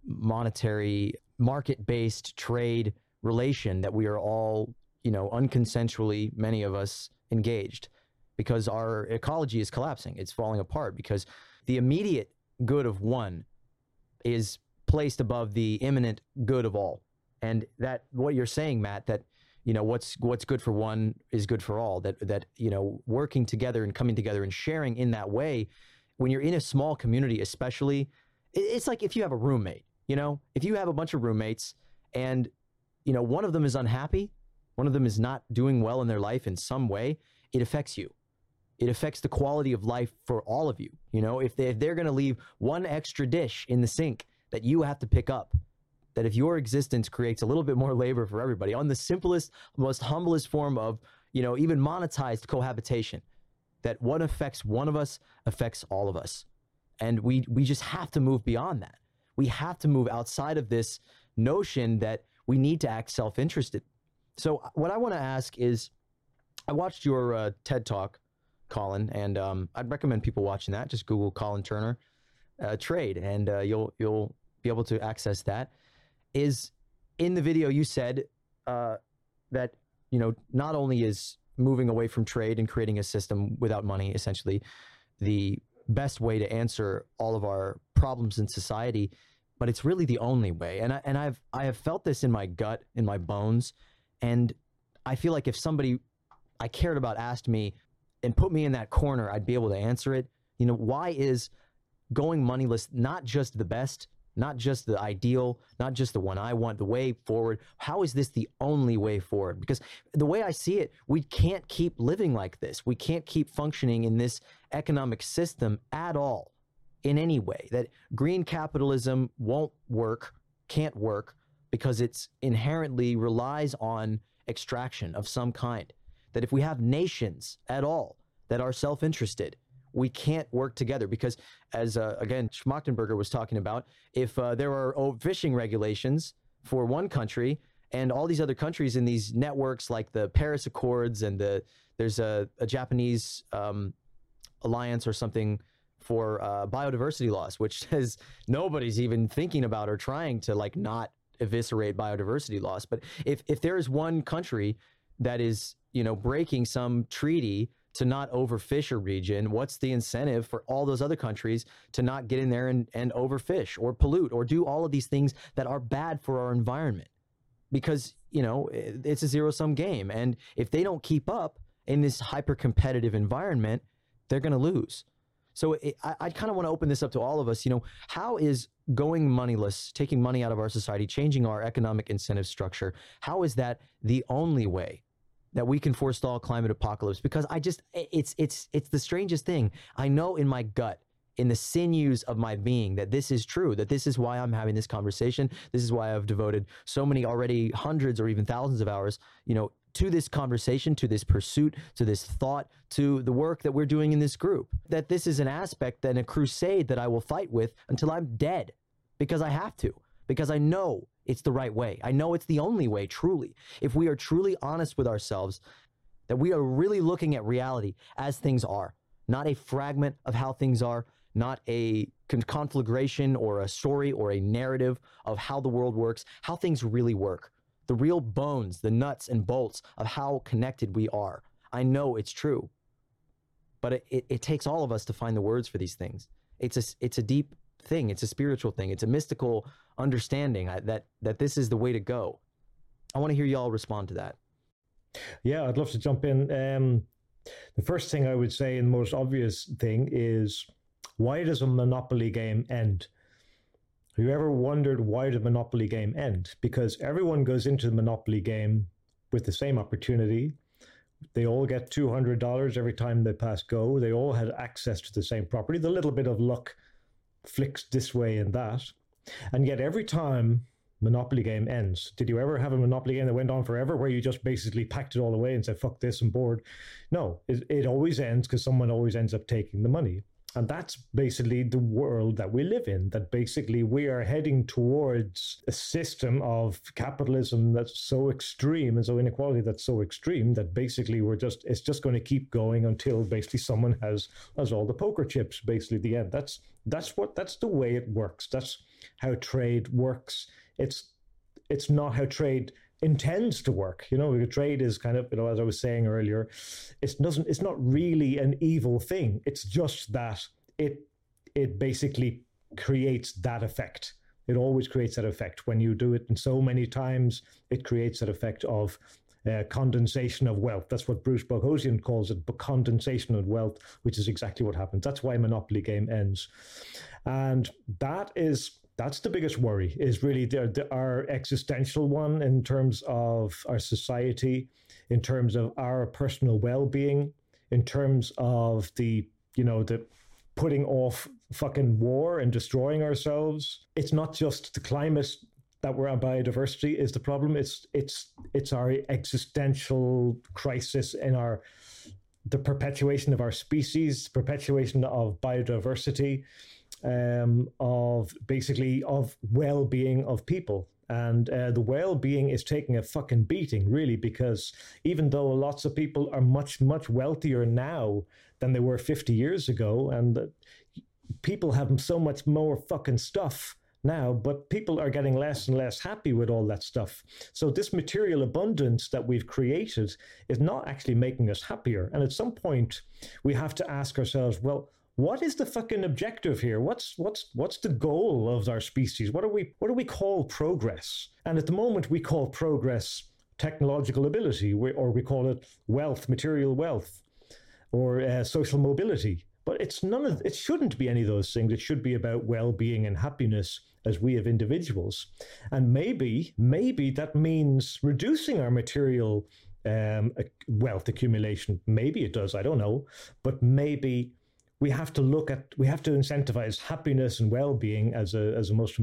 monetary, market based trade relation that we are all, you know, unconsensually, many of us engaged because our ecology is collapsing. It's falling apart because the immediate good of one is placed above the imminent good of all. And that, what you're saying, Matt, that you know what's what's good for one is good for all that that you know working together and coming together and sharing in that way when you're in a small community especially it's like if you have a roommate you know? If you have a bunch of roommates and you know one of them is unhappy one of them is not doing well in their life in some way it affects you. It affects the quality of life for all of you you know? If, they, if they're going to leave one extra dish in the sink that you have to pick up that if your existence creates a little bit more labor for everybody on the simplest, most humblest form of, you know, even monetized cohabitation, that what affects one of us affects all of us. And we we just have to move beyond that. We have to move outside of this notion that we need to act self-interested. So uh, what I want to ask is, I watched your uh, TED talk, Colin, and um, I'd recommend people watching that. Just Google Colin Turner uh, trade, and uh, you'll you'll be able to access that is in the video you said uh, that you know not only is moving away from trade and creating a system without money essentially the best way to answer all of our problems in society but it's really the only way. And I, and I've I have felt this in my gut in my bones and I feel like if somebody I cared about asked me and put me in that corner I'd be able to answer it. You know why is going moneyless not just the best not just the ideal, not just the one I want, the way forward. How is this the only way forward? Because the way I see it, we can't keep living like this. We can't keep functioning in this economic system at all in any way. That green capitalism won't work, can't work, because it's inherently relies on extraction of some kind. That if we have nations at all that are self interested, we can't work together because, as uh, again Schmachtenberger was talking about, if uh, there are fishing regulations for one country and all these other countries in these networks like the Paris Accords and the there's a, a Japanese um, alliance or something for uh, biodiversity loss, which says nobody's even thinking about or trying to like not eviscerate biodiversity loss. But if if there is one country that is you know breaking some treaty to not overfish a region, what's the incentive for all those other countries to not get in there and, and overfish or pollute or do all of these things that are bad for our environment? Because, you know, it's a zero sum game. And if they don't keep up in this hyper competitive environment, they're going to lose. So it, I, I kind of want to open this up to all of us. You know, how is going moneyless, taking money out of our society, changing our economic incentive structure, how is that the only way that we can forestall climate apocalypse? Because I just, it's it's it's the strangest thing. I know in my gut, in the sinews of my being, that this is true. That this is why I'm having this conversation. This is why I've devoted so many already hundreds or even thousands of hours, you know, to this conversation, to this pursuit, to this thought, to the work that we're doing in this group. That this is an aspect and a crusade that I will fight with until I'm dead because I have to, because I know it's the right way. I know it's the only way, truly. If we are truly honest with ourselves, that we are really looking at reality as things are, not a fragment of how things are, not a conflagration or a story or a narrative of how the world works, how things really work the real bones, the nuts and bolts of how connected we are. I know it's true, but it, it, it, takes all of us to find the words for these things. It's a, it's a deep thing. It's a spiritual thing. It's a mystical understanding that, that this is the way to go. I want to hear y'all respond to that. Yeah, I'd love to jump in. Um, the first thing I would say, and the most obvious thing, is why does a monopoly game end? Have you ever wondered why the Monopoly game end? Because everyone goes into the Monopoly game with the same opportunity. They all get $200 every time they pass go. They all had access to the same property. The little bit of luck flicks this way and that. And yet every time Monopoly game ends. Did you ever have a Monopoly game that went on forever where you just basically packed it all away and said, fuck this, I'm bored? No, it, it always ends because someone always ends up taking the money. And that's basically the world that we live in. That basically we are heading towards a system of capitalism that's so extreme and so inequality that's so extreme that basically we're just it's just going to keep going until basically someone has has all the poker chips. Basically, the end. That's that's what that's the way it works. That's how trade works. It's it's not how trade intends to work. You know, trade is kind of, you know, as I was saying earlier, it doesn't. It's not really an evil thing. It's just that it it basically creates that effect. It always creates that effect when you do it, and so many times it creates that effect of uh, condensation of wealth. That's what Bruce Boghosian calls it, but condensation of wealth, which is exactly what happens. That's why Monopoly game ends, and that is that's the biggest worry is really the, the, our existential one in terms of our society in terms of our personal well-being in terms of the you know the putting off fucking war and destroying ourselves. It's not just the climate that we're on biodiversity is the problem. It's it's it's our existential crisis in our the perpetuation of our species perpetuation of biodiversity um, of basically of well-being of people and uh, the well-being is taking a fucking beating really because even though lots of people are much much wealthier now than they were 50 years ago and uh, people have so much more fucking stuff now, but people are getting less and less happy with all that stuff. So, this material abundance that we've created is not actually making us happier. And at some point, we have to ask ourselves, well, what is the fucking objective here? What's what's what's the goal of our species? What do we what do we call progress? And at the moment, we call progress technological ability, or we call it wealth, material wealth, or uh, social mobility. But it's none of it. Shouldn't be any of those things. It should be about well-being and happiness as we have individuals. And maybe maybe that means reducing our material um, wealth accumulation. Maybe it does. I don't know. But maybe we have to look at we have to incentivize happiness and well-being as a as a most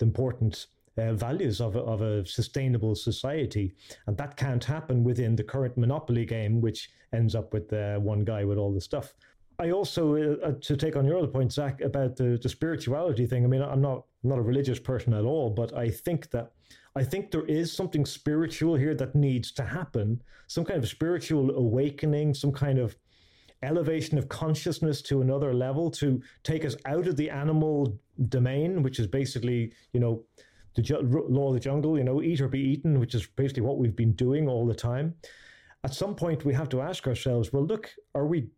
important uh, values of a, of a sustainable society, and that can't happen within the current monopoly game, which ends up with uh, one guy with all the stuff. I also, uh, uh, to take on your other point, Zach, about the, the spirituality thing. I mean, I'm not I'm not a religious person at all, but I think that I think there is something spiritual here that needs to happen, some kind of spiritual awakening, some kind of elevation of consciousness to another level to take us out of the animal domain, which is basically, you know, the ju- law of the jungle, you know, eat or be eaten, which is basically what we've been doing all the time. At some point, we have to ask ourselves, well, look, are we,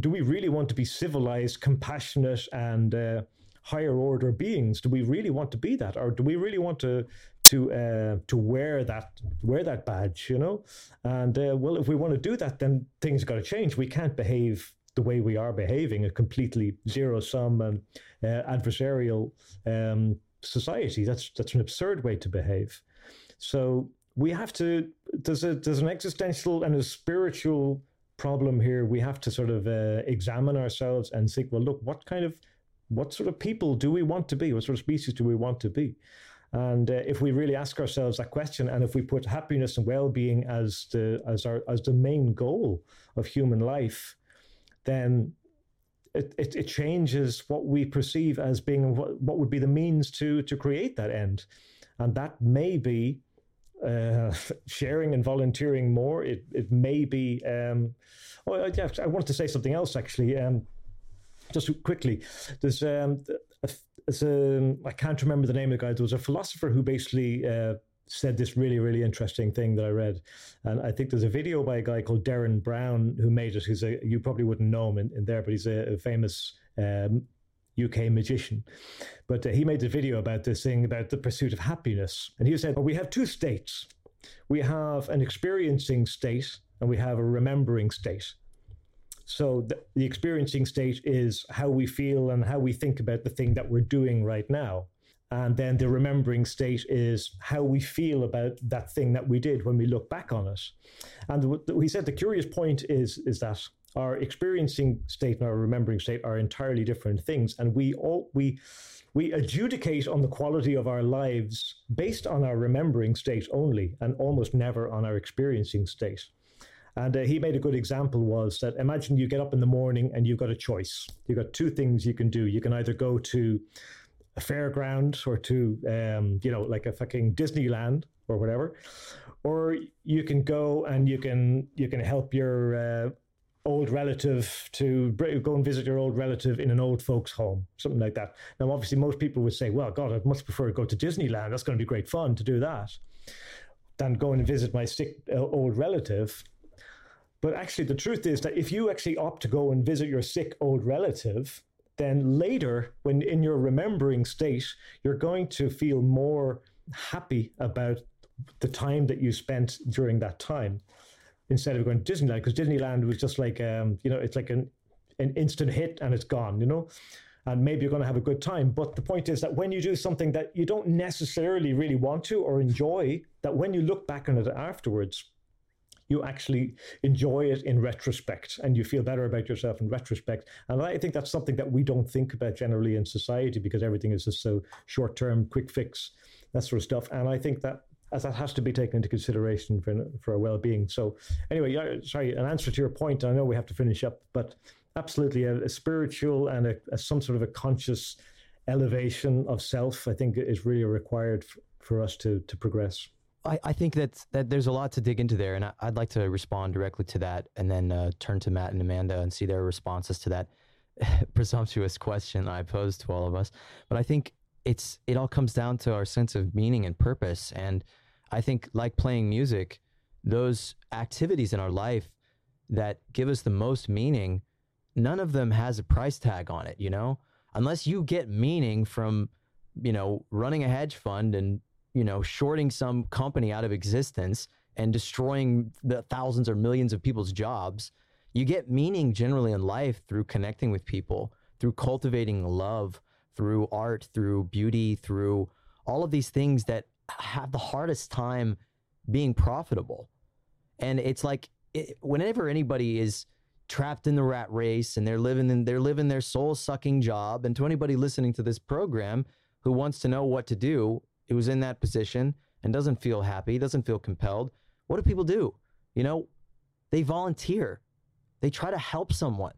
do we really want to be civilized, compassionate, and uh, higher order beings? Do we really want to be that, or do we really want to to uh, to wear that wear that badge? You know, and uh, well, if we want to do that, then things got to change. We can't behave the way we are behaving, a completely zero sum and uh, adversarial um, society. That's that's an absurd way to behave. So we have to. There's a there's an existential and a spiritual problem here. We have to sort of uh, examine ourselves and think. Well, look, what kind of what sort of people do we want to be? What sort of species do we want to be? And uh, if we really ask ourselves that question, and if we put happiness and well-being as the as our as the main goal of human life, then it, it, it, changes what we perceive as being what, what would be the means to to create that end, and that may be uh, sharing and volunteering more. It it may be. Um, oh, yeah, I wanted to say something else actually. Um, just quickly, there's um, a, a, I can't remember the name of the guy. There was a philosopher who basically uh, said this really, really interesting thing that I read. And I think there's a video by a guy called Derren Brown who made it. Who's a, you probably wouldn't know him in, in there, but he's a, a famous um, UK magician. But uh, he made a video about this thing about the pursuit of happiness. And he said, well, we have two states. We have an experiencing state and we have a remembering state. So the, the experiencing state is how we feel and how we think about the thing that we're doing right now. And then the remembering state is how we feel about that thing that we did when we look back on it. And he said the curious point is, is that our experiencing state and our remembering state are entirely different things. And we all, we, we adjudicate on the quality of our lives based on our remembering state only and almost never on our experiencing state. And uh, he made a good example was that imagine you get up in the morning and you've got a choice. You've got two things you can do. You can either go to a fairground or to um, you know like a fucking Disneyland or whatever, or you can go and you can you can help your uh, old relative to go and visit your old relative in an old folks home, something like that. Now, obviously, most people would say, "Well, God, I'd much prefer to go to Disneyland. That's going to be great fun to do that." Than go and visit my sick uh, old relative. But actually, the truth is that if you actually opt to go and visit your sick old relative, then later, when in your remembering state, you're going to feel more happy about the time that you spent during that time instead of going to Disneyland because Disneyland was just like um, you know it's like an an instant hit and it's gone you know? And maybe you're going to have a good time. But the point is that when you do something that you don't necessarily really want to or enjoy that when you look back on it afterwards you actually enjoy it in retrospect and you feel better about yourself in retrospect. And I think that's something that we don't think about generally in society because everything is just so short term, quick fix, that sort of stuff. And I think that as that has to be taken into consideration for for our well being. So anyway, sorry, an answer to your point. I know we have to finish up, but absolutely a, a spiritual and a, a, some sort of a conscious elevation of self. I think is really required for us to to progress. I, I think that that there's a lot to dig into there, and I, would like to respond directly to that, and then uh, turn to Matt and Amanda and see their responses to that presumptuous question I posed to all of us. But I think it's it all comes down to our sense of meaning and purpose, and I think like playing music, those activities in our life that give us the most meaning, none of them has a price tag on it. You know, unless you get meaning from you know running a hedge fund and you know, shorting some company out of existence and destroying the thousands or millions of people's jobs. You get meaning generally in life through connecting with people, through cultivating love, through art, through beauty, through all of these things that have the hardest time being profitable. And it's like it, whenever anybody is trapped in the rat race and they're living in, they're living their soul sucking job, and to anybody listening to this program who wants to know what to do, who's in that position and doesn't feel happy, doesn't feel compelled, what do people do? You know, they volunteer. They try to help someone.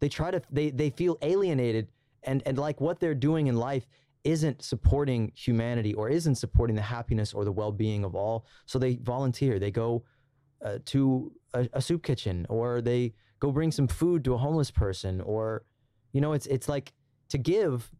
They try to they they feel alienated and and like what they're doing in life isn't supporting humanity or isn't supporting the happiness or the well-being of all. So they volunteer. They go uh, to a, a soup kitchen or they go bring some food to a homeless person or you know it's it's like to give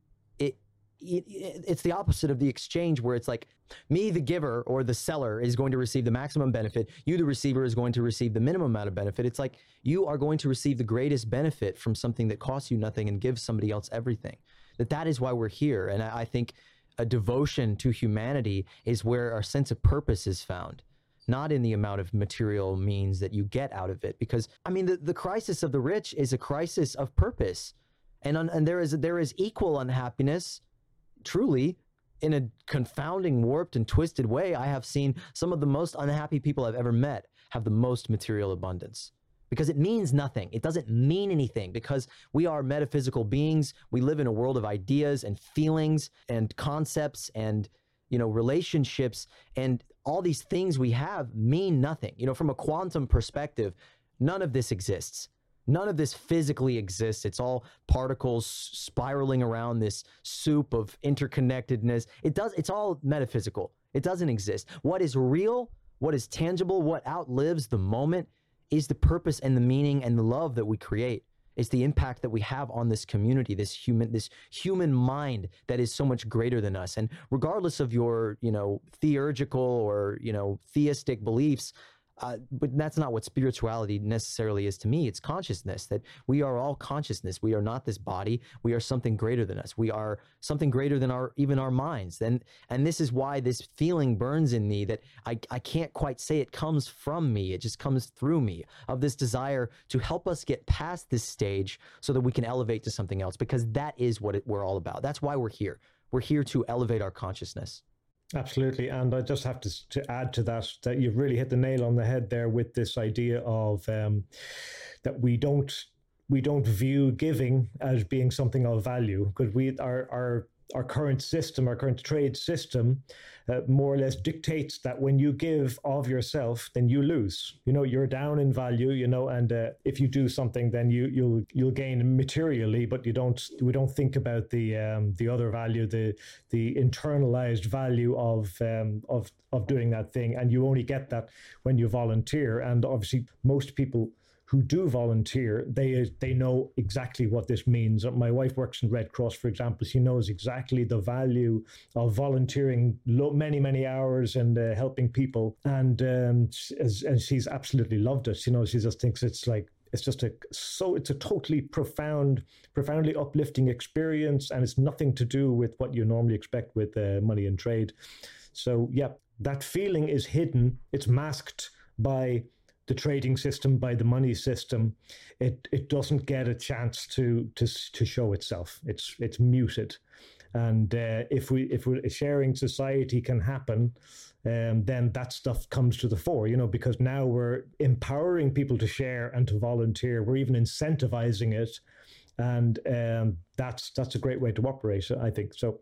it, it, it's the opposite of the exchange where it's like me the giver or the seller is going to receive the maximum benefit. You the receiver is going to receive the minimum amount of benefit. It's like you are going to receive the greatest benefit from something that costs you nothing and gives somebody else everything. That that is why we're here. And i, I think a devotion to humanity is where our sense of purpose is found not in the amount of material means that you get out of it. Because I mean, the, the crisis of the rich is a crisis of purpose, and and there is there is equal unhappiness, truly. In a confounding, warped, and twisted way, I have seen some of the most unhappy people I've ever met have the most material abundance because it means nothing. It doesn't mean anything because we are metaphysical beings. We live in a world of ideas and feelings and concepts and you know relationships and all these things we have mean nothing. You know, from a quantum perspective, none of this exists. None of this physically exists. It's all particles spiraling around this soup of interconnectedness. It does it's all metaphysical. It doesn't exist. What is real, what is tangible, what outlives the moment is the purpose and the meaning and the love that we create. It's the impact that we have on this community, this human, this human mind that is so much greater than us. And regardless of your, you know, theurgical or you know theistic beliefs, uh, but that's not what spirituality necessarily is to me. It's consciousness that we are all consciousness. We are not this body. We are something greater than us. We are something greater than our even our minds. And and this is why this feeling burns in me that I, I can't quite say it comes from me. It just comes through me of this desire to help us get past this stage so that we can elevate to something else because that is what it, we're all about. That's why we're here. We're here to elevate our consciousness. Absolutely. And I just have to, to add to that, that you've really hit the nail on the head there with this idea of um, that we don't we don't view giving as being something of value because we our our our current system, our current trade system, uh, more or less dictates that when you give of yourself, then you lose. You know, you're down in value. You know, and uh, if you do something, then you you'll you'll gain materially, but you don't. We don't think about the um, the other value, the the internalized value of um, of of doing that thing, and you only get that when you volunteer. And obviously, most people who do volunteer, they they know exactly what this means. My wife works in Red Cross, for example. She knows exactly the value of volunteering many many hours and uh, helping people, and um, and she's absolutely loved it. You know, she just thinks it's like it's just a so it's a totally profound profoundly uplifting experience and it's nothing to do with what you normally expect with uh, money and trade so yeah that feeling is hidden it's masked by the trading system, by the money system, it it doesn't get a chance to to to show itself. It's it's muted, and uh, if we if a sharing society can happen, um, then that stuff comes to the fore. You know, because now we're empowering people to share and to volunteer. We're even incentivizing it, and um, that's that's a great way to operate. I think so.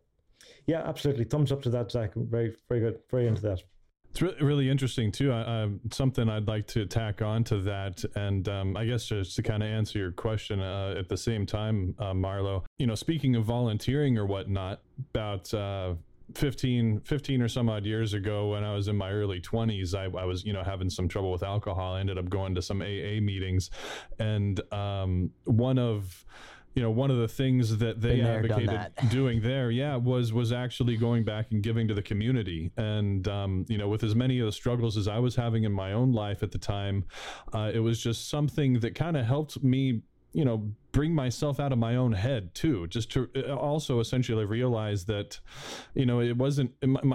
Yeah, absolutely. Thumbs up to that, Zach. Very very good. Very into that. It's re- really interesting too. Uh, something I'd like to tack on to that, and um, I guess just to kind of answer your question uh, at the same time, uh, Marlowe. You know, speaking of volunteering or whatnot, about uh, 15, 15 or some odd years ago, when I was in my early twenties, I, I, was you know having some trouble with alcohol. I ended up going to some AA meetings, and um, one of you know one of the things that they there, advocated doing there yeah was was actually going back and giving to the community. And um, you know with as many of the struggles as i was having in my own life at the time uh, it was just something that kind of helped me you know bring myself out of my own head too just to uh, also essentially realize that you know it wasn't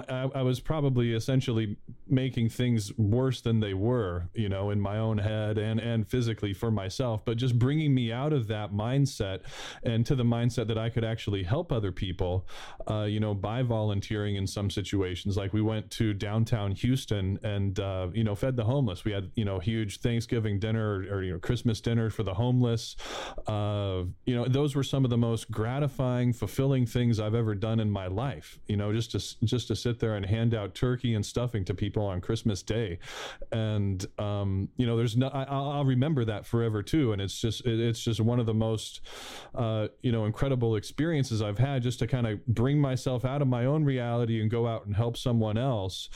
I, was probably essentially making things worse than they were you know in my own head and and physically for myself but just bringing me out of that mindset and to the mindset that I could actually help other people uh, you know by volunteering in some situations. Like we went to downtown Houston and uh, you know fed the homeless. We had you know huge Thanksgiving dinner or, or you know Christmas dinner for the homeless uh, uh, you know, those were some of the most gratifying, fulfilling things I've ever done in my life. You know, just to just to sit there and hand out turkey and stuffing to people on Christmas Day, and um, you know, there's no, I, will remember that forever too. And it's just it, it's just one of the most uh, you know incredible experiences I've had just to kind of bring myself out of my own reality and go out and help someone else.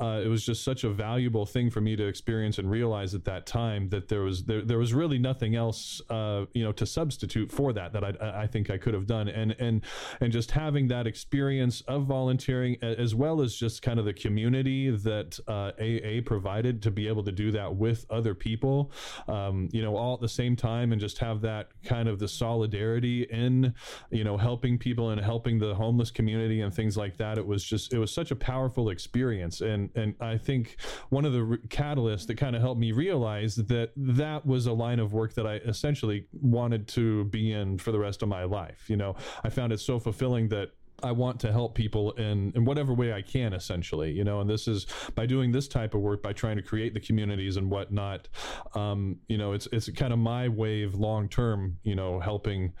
Uh, it was just such a valuable thing for me to experience and realize at that time that there was there, there was really nothing else uh, you know to substitute for that that I, I think I could have done. And and and just having that experience of volunteering as well as just kind of the community that uh, AA provided to be able to do that with other people um, you know all at the same time and just have that kind of the solidarity in you know helping people and helping the homeless community and things like that. It was just it was such a powerful experience. And and I think one of the re- catalysts that kind of helped me realize that that was a line of work that I essentially wanted to be in for the rest of my life. You know, I found it so fulfilling that I want to help people in, in whatever way I can, essentially, you know, and this is by doing this type of work, by trying to create the communities and whatnot. Um, you know, it's, it's kind of my wave long term, you know, helping,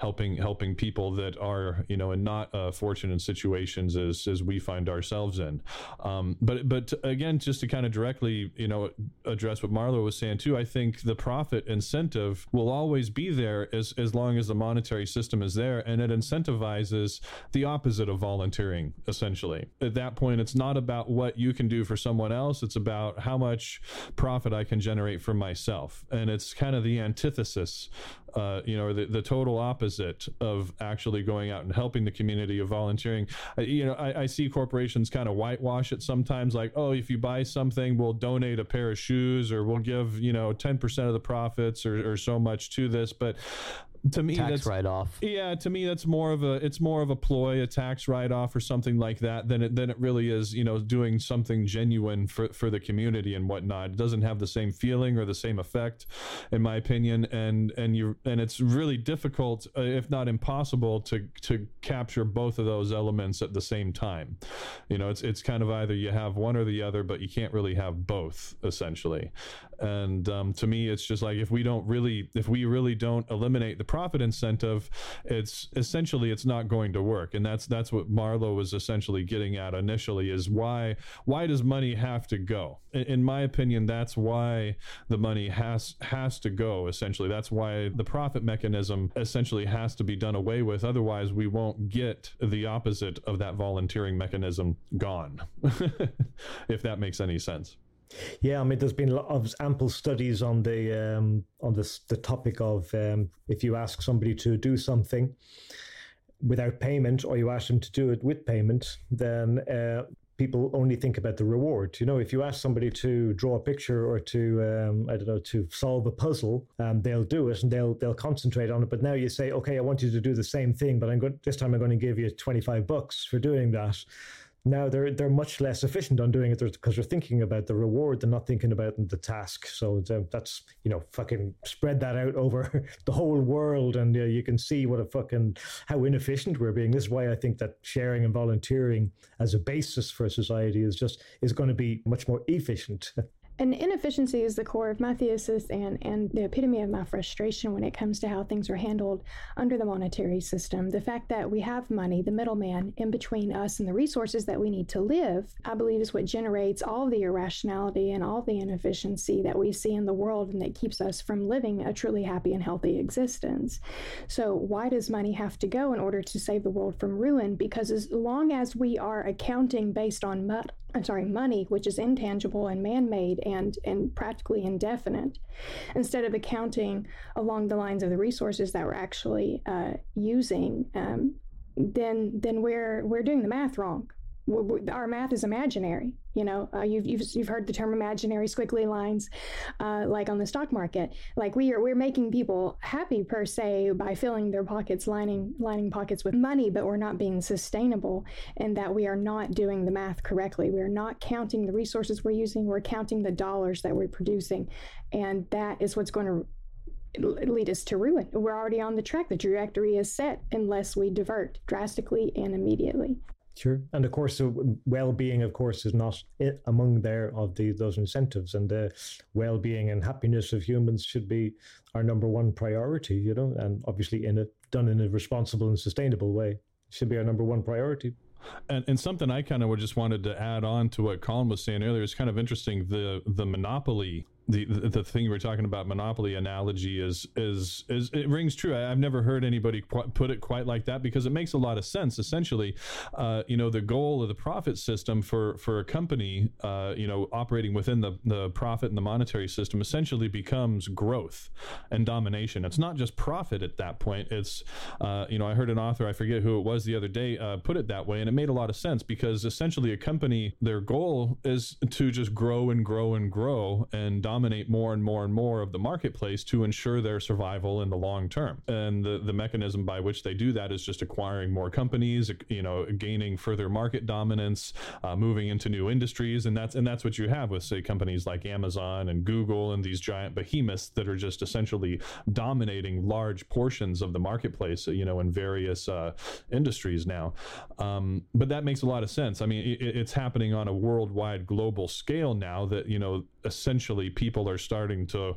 helping, helping people that are, you know, in not uh, fortunate situations as, as we find ourselves in. Um, but, but again, just to kind of directly, you know, address what Marlowe was saying too, I think the profit incentive will always be there as, as long as the monetary system is there and it incentivizes the opposite of volunteering, essentially. At that point, it's not about what you can do for someone else, it's about how much profit I can generate for myself. And it's kind of the antithesis, uh, you know, the, the total opposite of actually going out and helping the community of volunteering. Uh, you know, I, I see corporations kind of whitewash it sometimes, like, oh, if you buy something, we'll donate a pair of shoes or we'll give, you know, 10% of the profits or, or so much to this. But to me tax that's write off. Yeah, to me that's more of a it's more of a ploy, a tax write off or something like that than it than it really is, you know, doing something genuine for for the community and whatnot. It doesn't have the same feeling or the same effect, in my opinion, and and you and it's really difficult, uh, if not impossible, to to capture both of those elements at the same time. You know, it's it's kind of either you have one or the other, but you can't really have both essentially. And um, to me, it's just like if we don't really if we really don't eliminate the profit incentive, it's essentially it's not going to work. And that's that's what Marlowe was essentially getting at initially is why why does money have to go? In, in my opinion, that's why the money has has to go. Essentially, that's why the profit mechanism essentially has to be done away with. Otherwise, we won't get the opposite of that volunteering mechanism gone. if that makes any sense. Yeah, I mean, there's been a lot of ample studies on the um, on this the topic of um, if you ask somebody to do something without payment, or you ask them to do it with payment, then uh, people only think about the reward. You know, if you ask somebody to draw a picture or to um, I don't know to solve a puzzle, um, they'll do it and they'll they'll concentrate on it. But now you say, okay, I want you to do the same thing, but I'm going this time I'm going to give you 25 bucks for doing that now they're they're much less efficient on doing it because they're thinking about the reward and not thinking about the task. So that's you know fucking spread that out over the whole world, and uh, you can see what a fucking how inefficient we're being. This is why I think that sharing and volunteering as a basis for a society is just is going to be much more efficient. And inefficiency is the core of my thesis and, and the epitome of my frustration when it comes to how things are handled under the monetary system. The fact that we have money, the middleman in between us and the resources that we need to live, I believe is what generates all the irrationality and all the inefficiency that we see in the world and that keeps us from living a truly happy and healthy existence. So, why does money have to go in order to save the world from ruin? Because as long as we are accounting based on I'm sorry, money, which is intangible and man-made and and practically indefinite, instead of accounting along the lines of the resources that we're actually uh, using, um, then then we're we're doing the math wrong our math is imaginary. You know, uh, you've, you've you've heard the term imaginary squiggly lines, uh, like on the stock market. Like we are we're making people happy per se by filling their pockets, lining lining pockets with money, but we're not being sustainable, and that we are not doing the math correctly. We are not counting the resources we're using. We're counting the dollars that we're producing, and that is what's going to lead us to ruin. We're already on the track. The trajectory is set unless we divert drastically and immediately. Sure, and of course, well-being, of course, is not among there of the, those incentives, and the well-being and happiness of humans should be our number one priority. You know, and obviously, in a done in a responsible and sustainable way, should be our number one priority. And, and something I kind of just wanted to add on to what Colin was saying earlier is kind of interesting. The the monopoly the, the thing were talking about monopoly analogy is is is it rings true. I, have never heard anybody put it quite like that because it makes a lot of sense. Essentially, uh, you know, the goal of the profit system for for a company, uh, you know, operating within the the profit and the monetary system essentially becomes growth and domination. It's not just profit at that point. It's uh, you know, I heard an author, I forget who it was the other day, uh, put it that way, and it made a lot of sense because essentially a company, their goal is to just grow and grow and grow and dominate dominate more and more and more of the marketplace to ensure their survival in the long term. And the, the mechanism by which they do that is just acquiring more companies, you know, gaining further market dominance, uh, moving into new industries, and that's and that's what you have with say companies like Amazon and Google and these giant behemoths that are just essentially dominating large portions of the marketplace, you know, in various uh, industries now. Um, but that makes a lot of sense. I mean, it, it's happening on a worldwide, global scale now that you know essentially people are starting to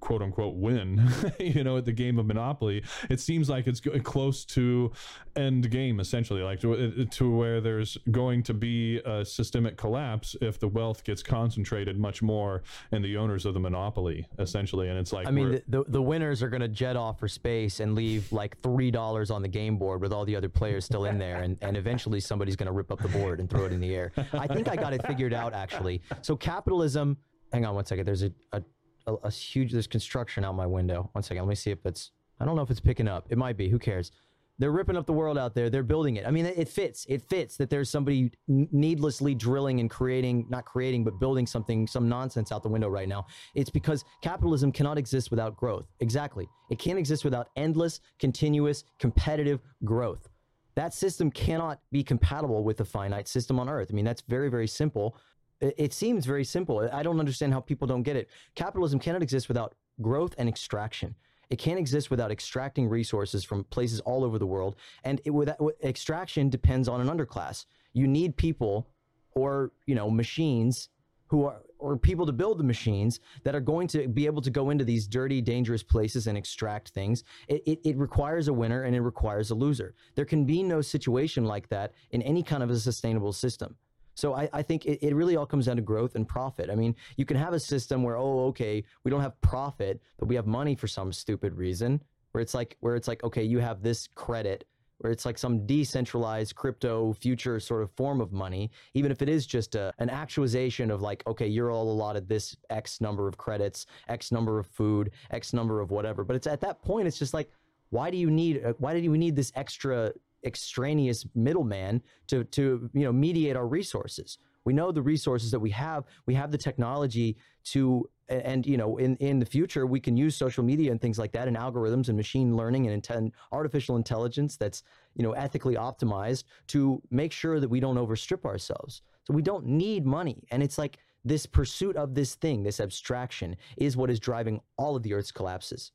quote unquote win you know at the game of monopoly it seems like it's close to end game essentially like to, uh, to, where there's going to be a systemic collapse if the wealth gets concentrated much more in the owners of the monopoly essentially and it's like i mean the, the, the winners are going to jet off for space and leave like three dollars on the game board with all the other players still in there and, and eventually somebody's going to rip up the board and throw it in the air. I think i got it figured out actually. So capitalism hang on one second. There's a, a, a, a huge, there's construction out my window. One second. Let me see if it's, I don't know if it's picking up. It might be. Who cares? They're ripping up the world out there. They're building it. I mean, it, it fits. It fits that there's somebody needlessly drilling and creating, not creating, but building something, some nonsense out the window right now. It's because capitalism cannot exist without growth. Exactly. It can't exist without endless, continuous, competitive growth. That system cannot be compatible with the finite system on Earth. I mean, that's very, very simple. It seems very simple. I don't understand how people don't get it. Capitalism cannot exist without growth and extraction. It can't exist without extracting resources from places all over the world. And it, without, extraction depends on an underclass. You need people or, you know, machines who are, or people to build the machines that are going to be able to go into these dirty, dangerous places and extract things. It, it, it requires a winner and it requires a loser. There can be no situation like that in any kind of a sustainable system. So I, I think it, it really all comes down to growth and profit. I mean, you can have a system where, oh, okay, we don't have profit, but we have money for some stupid reason, where it's like, where it's like, okay, you have this credit where it's like some decentralized crypto future sort of form of money, even if it is just a, an actualization of like, okay, you're all allotted this X number of credits, X number of food, X number of whatever. But it's at that point, it's just like, why do you need, uh, why do you need this extra extraneous middleman to to you know mediate our resources. We know the resources that we have. We have the technology to and you know in in the future we can use social media and things like that and algorithms and machine learning and artificial intelligence that's you know ethically optimized to make sure that we don't overstrip ourselves so we don't need money and it's like this pursuit of this thing this abstraction is what is driving all of the earth's collapses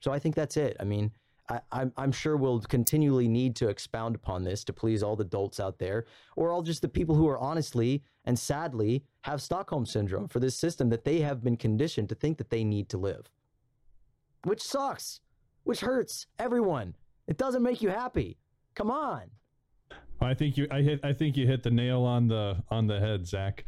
so i think that's it i mean I, I'm, sure we'll continually need to expound upon this to please all the adults out there, or all just the people who are honestly and sadly have Stockholm syndrome for this system that they have been conditioned to think that they need to live. Which sucks, which hurts everyone. It doesn't make you happy. Come on. I think you I hit I think you hit the nail on the on the head, Zach.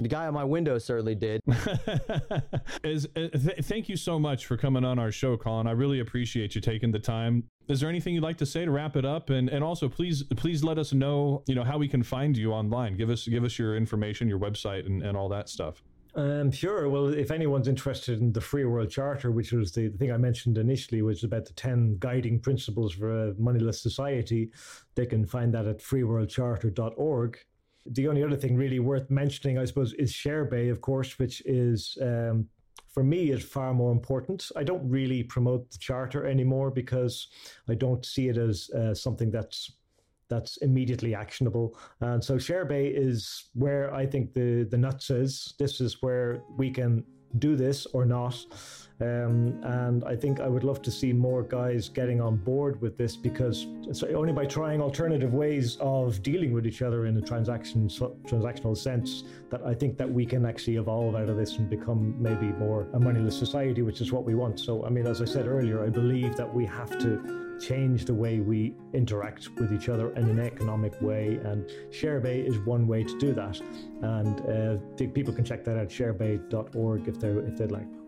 The guy on my window certainly did. Is uh, th- thank you so much for coming on our show, Colin. I really appreciate you taking the time. Is there anything you'd like to say to wrap it up? And and also please please let us know you know how we can find you online. Give us give us your information, your website, and, and all that stuff. Um, sure. Well, if anyone's interested in the Free World Charter, which was the, the thing I mentioned initially, which is about the 10 guiding principles for a moneyless society, they can find that at freeworldcharter.org. The only other thing really worth mentioning, I suppose, is ShareBay, of course, which is um, for me is far more important. I don't really promote the charter anymore because I don't see it as uh, something that's that's immediately actionable. And so ShareBay is where I think the the nuts is. This is where we can do this or not. Um, and I think I would love to see more guys getting on board with this because only by trying alternative ways of dealing with each other in a transaction transactional sense that I think that we can actually evolve out of this and become maybe more a moneyless society, which is what we want. So, I mean, as I said earlier, I believe that we have to change the way we interact with each other in an economic way, and ShareBay is one way to do that. And uh, people can check that out sharebay.org if they if they'd like.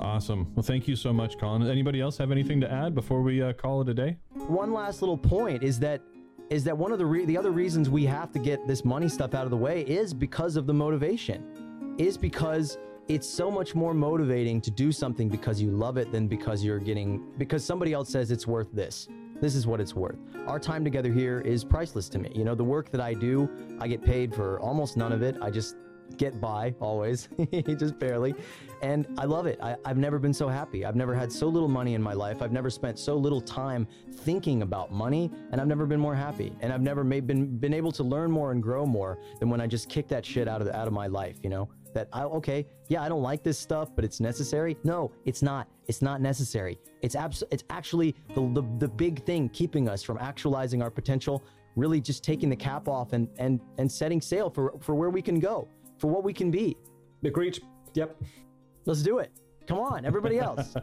Awesome. Well, thank you so much, Colin. Anybody else have anything to add before we uh, call it a day? One last little point is that is that one of the re- the other reasons we have to get this money stuff out of the way is because of the motivation. Is because it's so much more motivating to do something because you love it than because you're getting because somebody else says it's worth this. This is what it's worth. Our time together here is priceless to me. You know, the work that I do, I get paid for almost none of it. I just get by always, just barely. And I love it. I, have never been so happy. I've never had so little money in my life. I've never spent so little time thinking about money, and I've never been more happy. And I've never made, been been able to learn more and grow more than when I just kick that shit out of out of my life. You know that I okay, yeah, I don't like this stuff, but it's necessary. No, it's not. It's not necessary. It's abs- It's actually the, the the big thing keeping us from actualizing our potential. Really, just taking the cap off and and and setting sail for for where we can go for what we can be. Agreed. Yep. Let's do it. Come on, everybody else.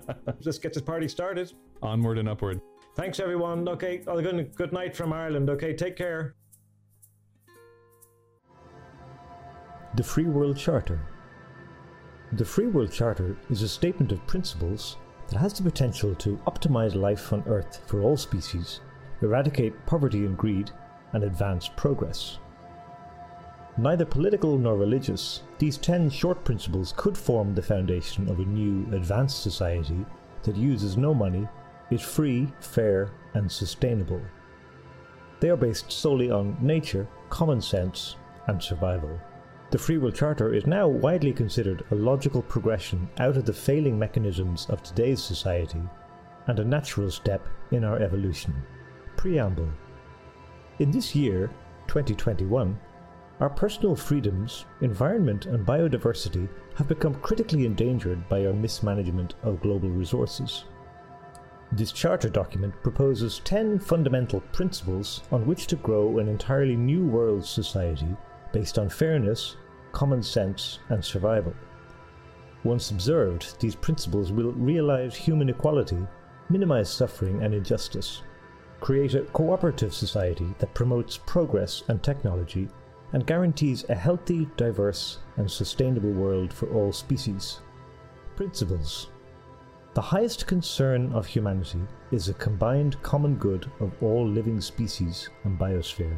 Let's get this party started. Onward and upward. Thanks, everyone. Okay, good, good night from Ireland. Okay, take care. The Free World Charter. The Free World Charter is a statement of principles that has the potential to optimize life on Earth for all species, eradicate poverty and greed, and advance progress. Neither political nor religious, these ten short principles could form the foundation of a new, advanced society that uses no money, is free, fair, and sustainable. They are based solely on nature, common sense, and survival. The Free World Charter is now widely considered a logical progression out of the failing mechanisms of today's society and a natural step in our evolution. Preamble In this year, 2021, our personal freedoms, environment, and biodiversity have become critically endangered by our mismanagement of global resources. This charter document proposes 10 fundamental principles on which to grow an entirely new world society based on fairness, common sense, and survival. Once observed, these principles will realize human equality, minimize suffering and injustice, create a cooperative society that promotes progress and technology and guarantees a healthy, diverse, and sustainable world for all species. Principles The highest concern of humanity is the combined common good of all living species and biosphere.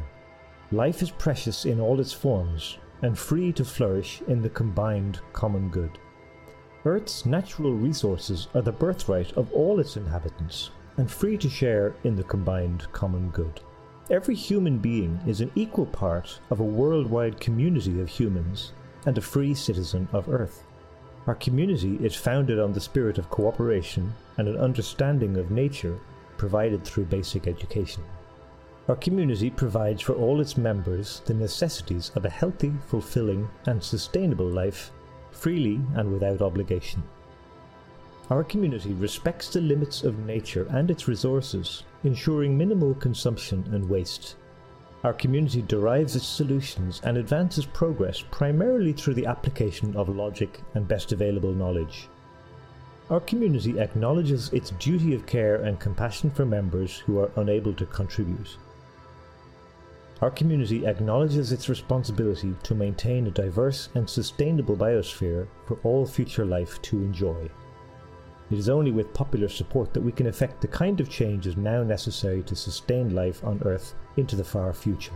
Life is precious in all its forms and free to flourish in the combined common good. Earth's natural resources are the birthright of all its inhabitants and free to share in the combined common good. Every human being is an equal part of a worldwide community of humans and a free citizen of Earth. Our community is founded on the spirit of cooperation and an understanding of nature provided through basic education. Our community provides for all its members the necessities of a healthy, fulfilling, and sustainable life freely and without obligation. Our community respects the limits of nature and its resources, ensuring minimal consumption and waste. Our community derives its solutions and advances progress primarily through the application of logic and best available knowledge. Our community acknowledges its duty of care and compassion for members who are unable to contribute. Our community acknowledges its responsibility to maintain a diverse and sustainable biosphere for all future life to enjoy. It is only with popular support that we can effect the kind of changes now necessary to sustain life on Earth into the far future.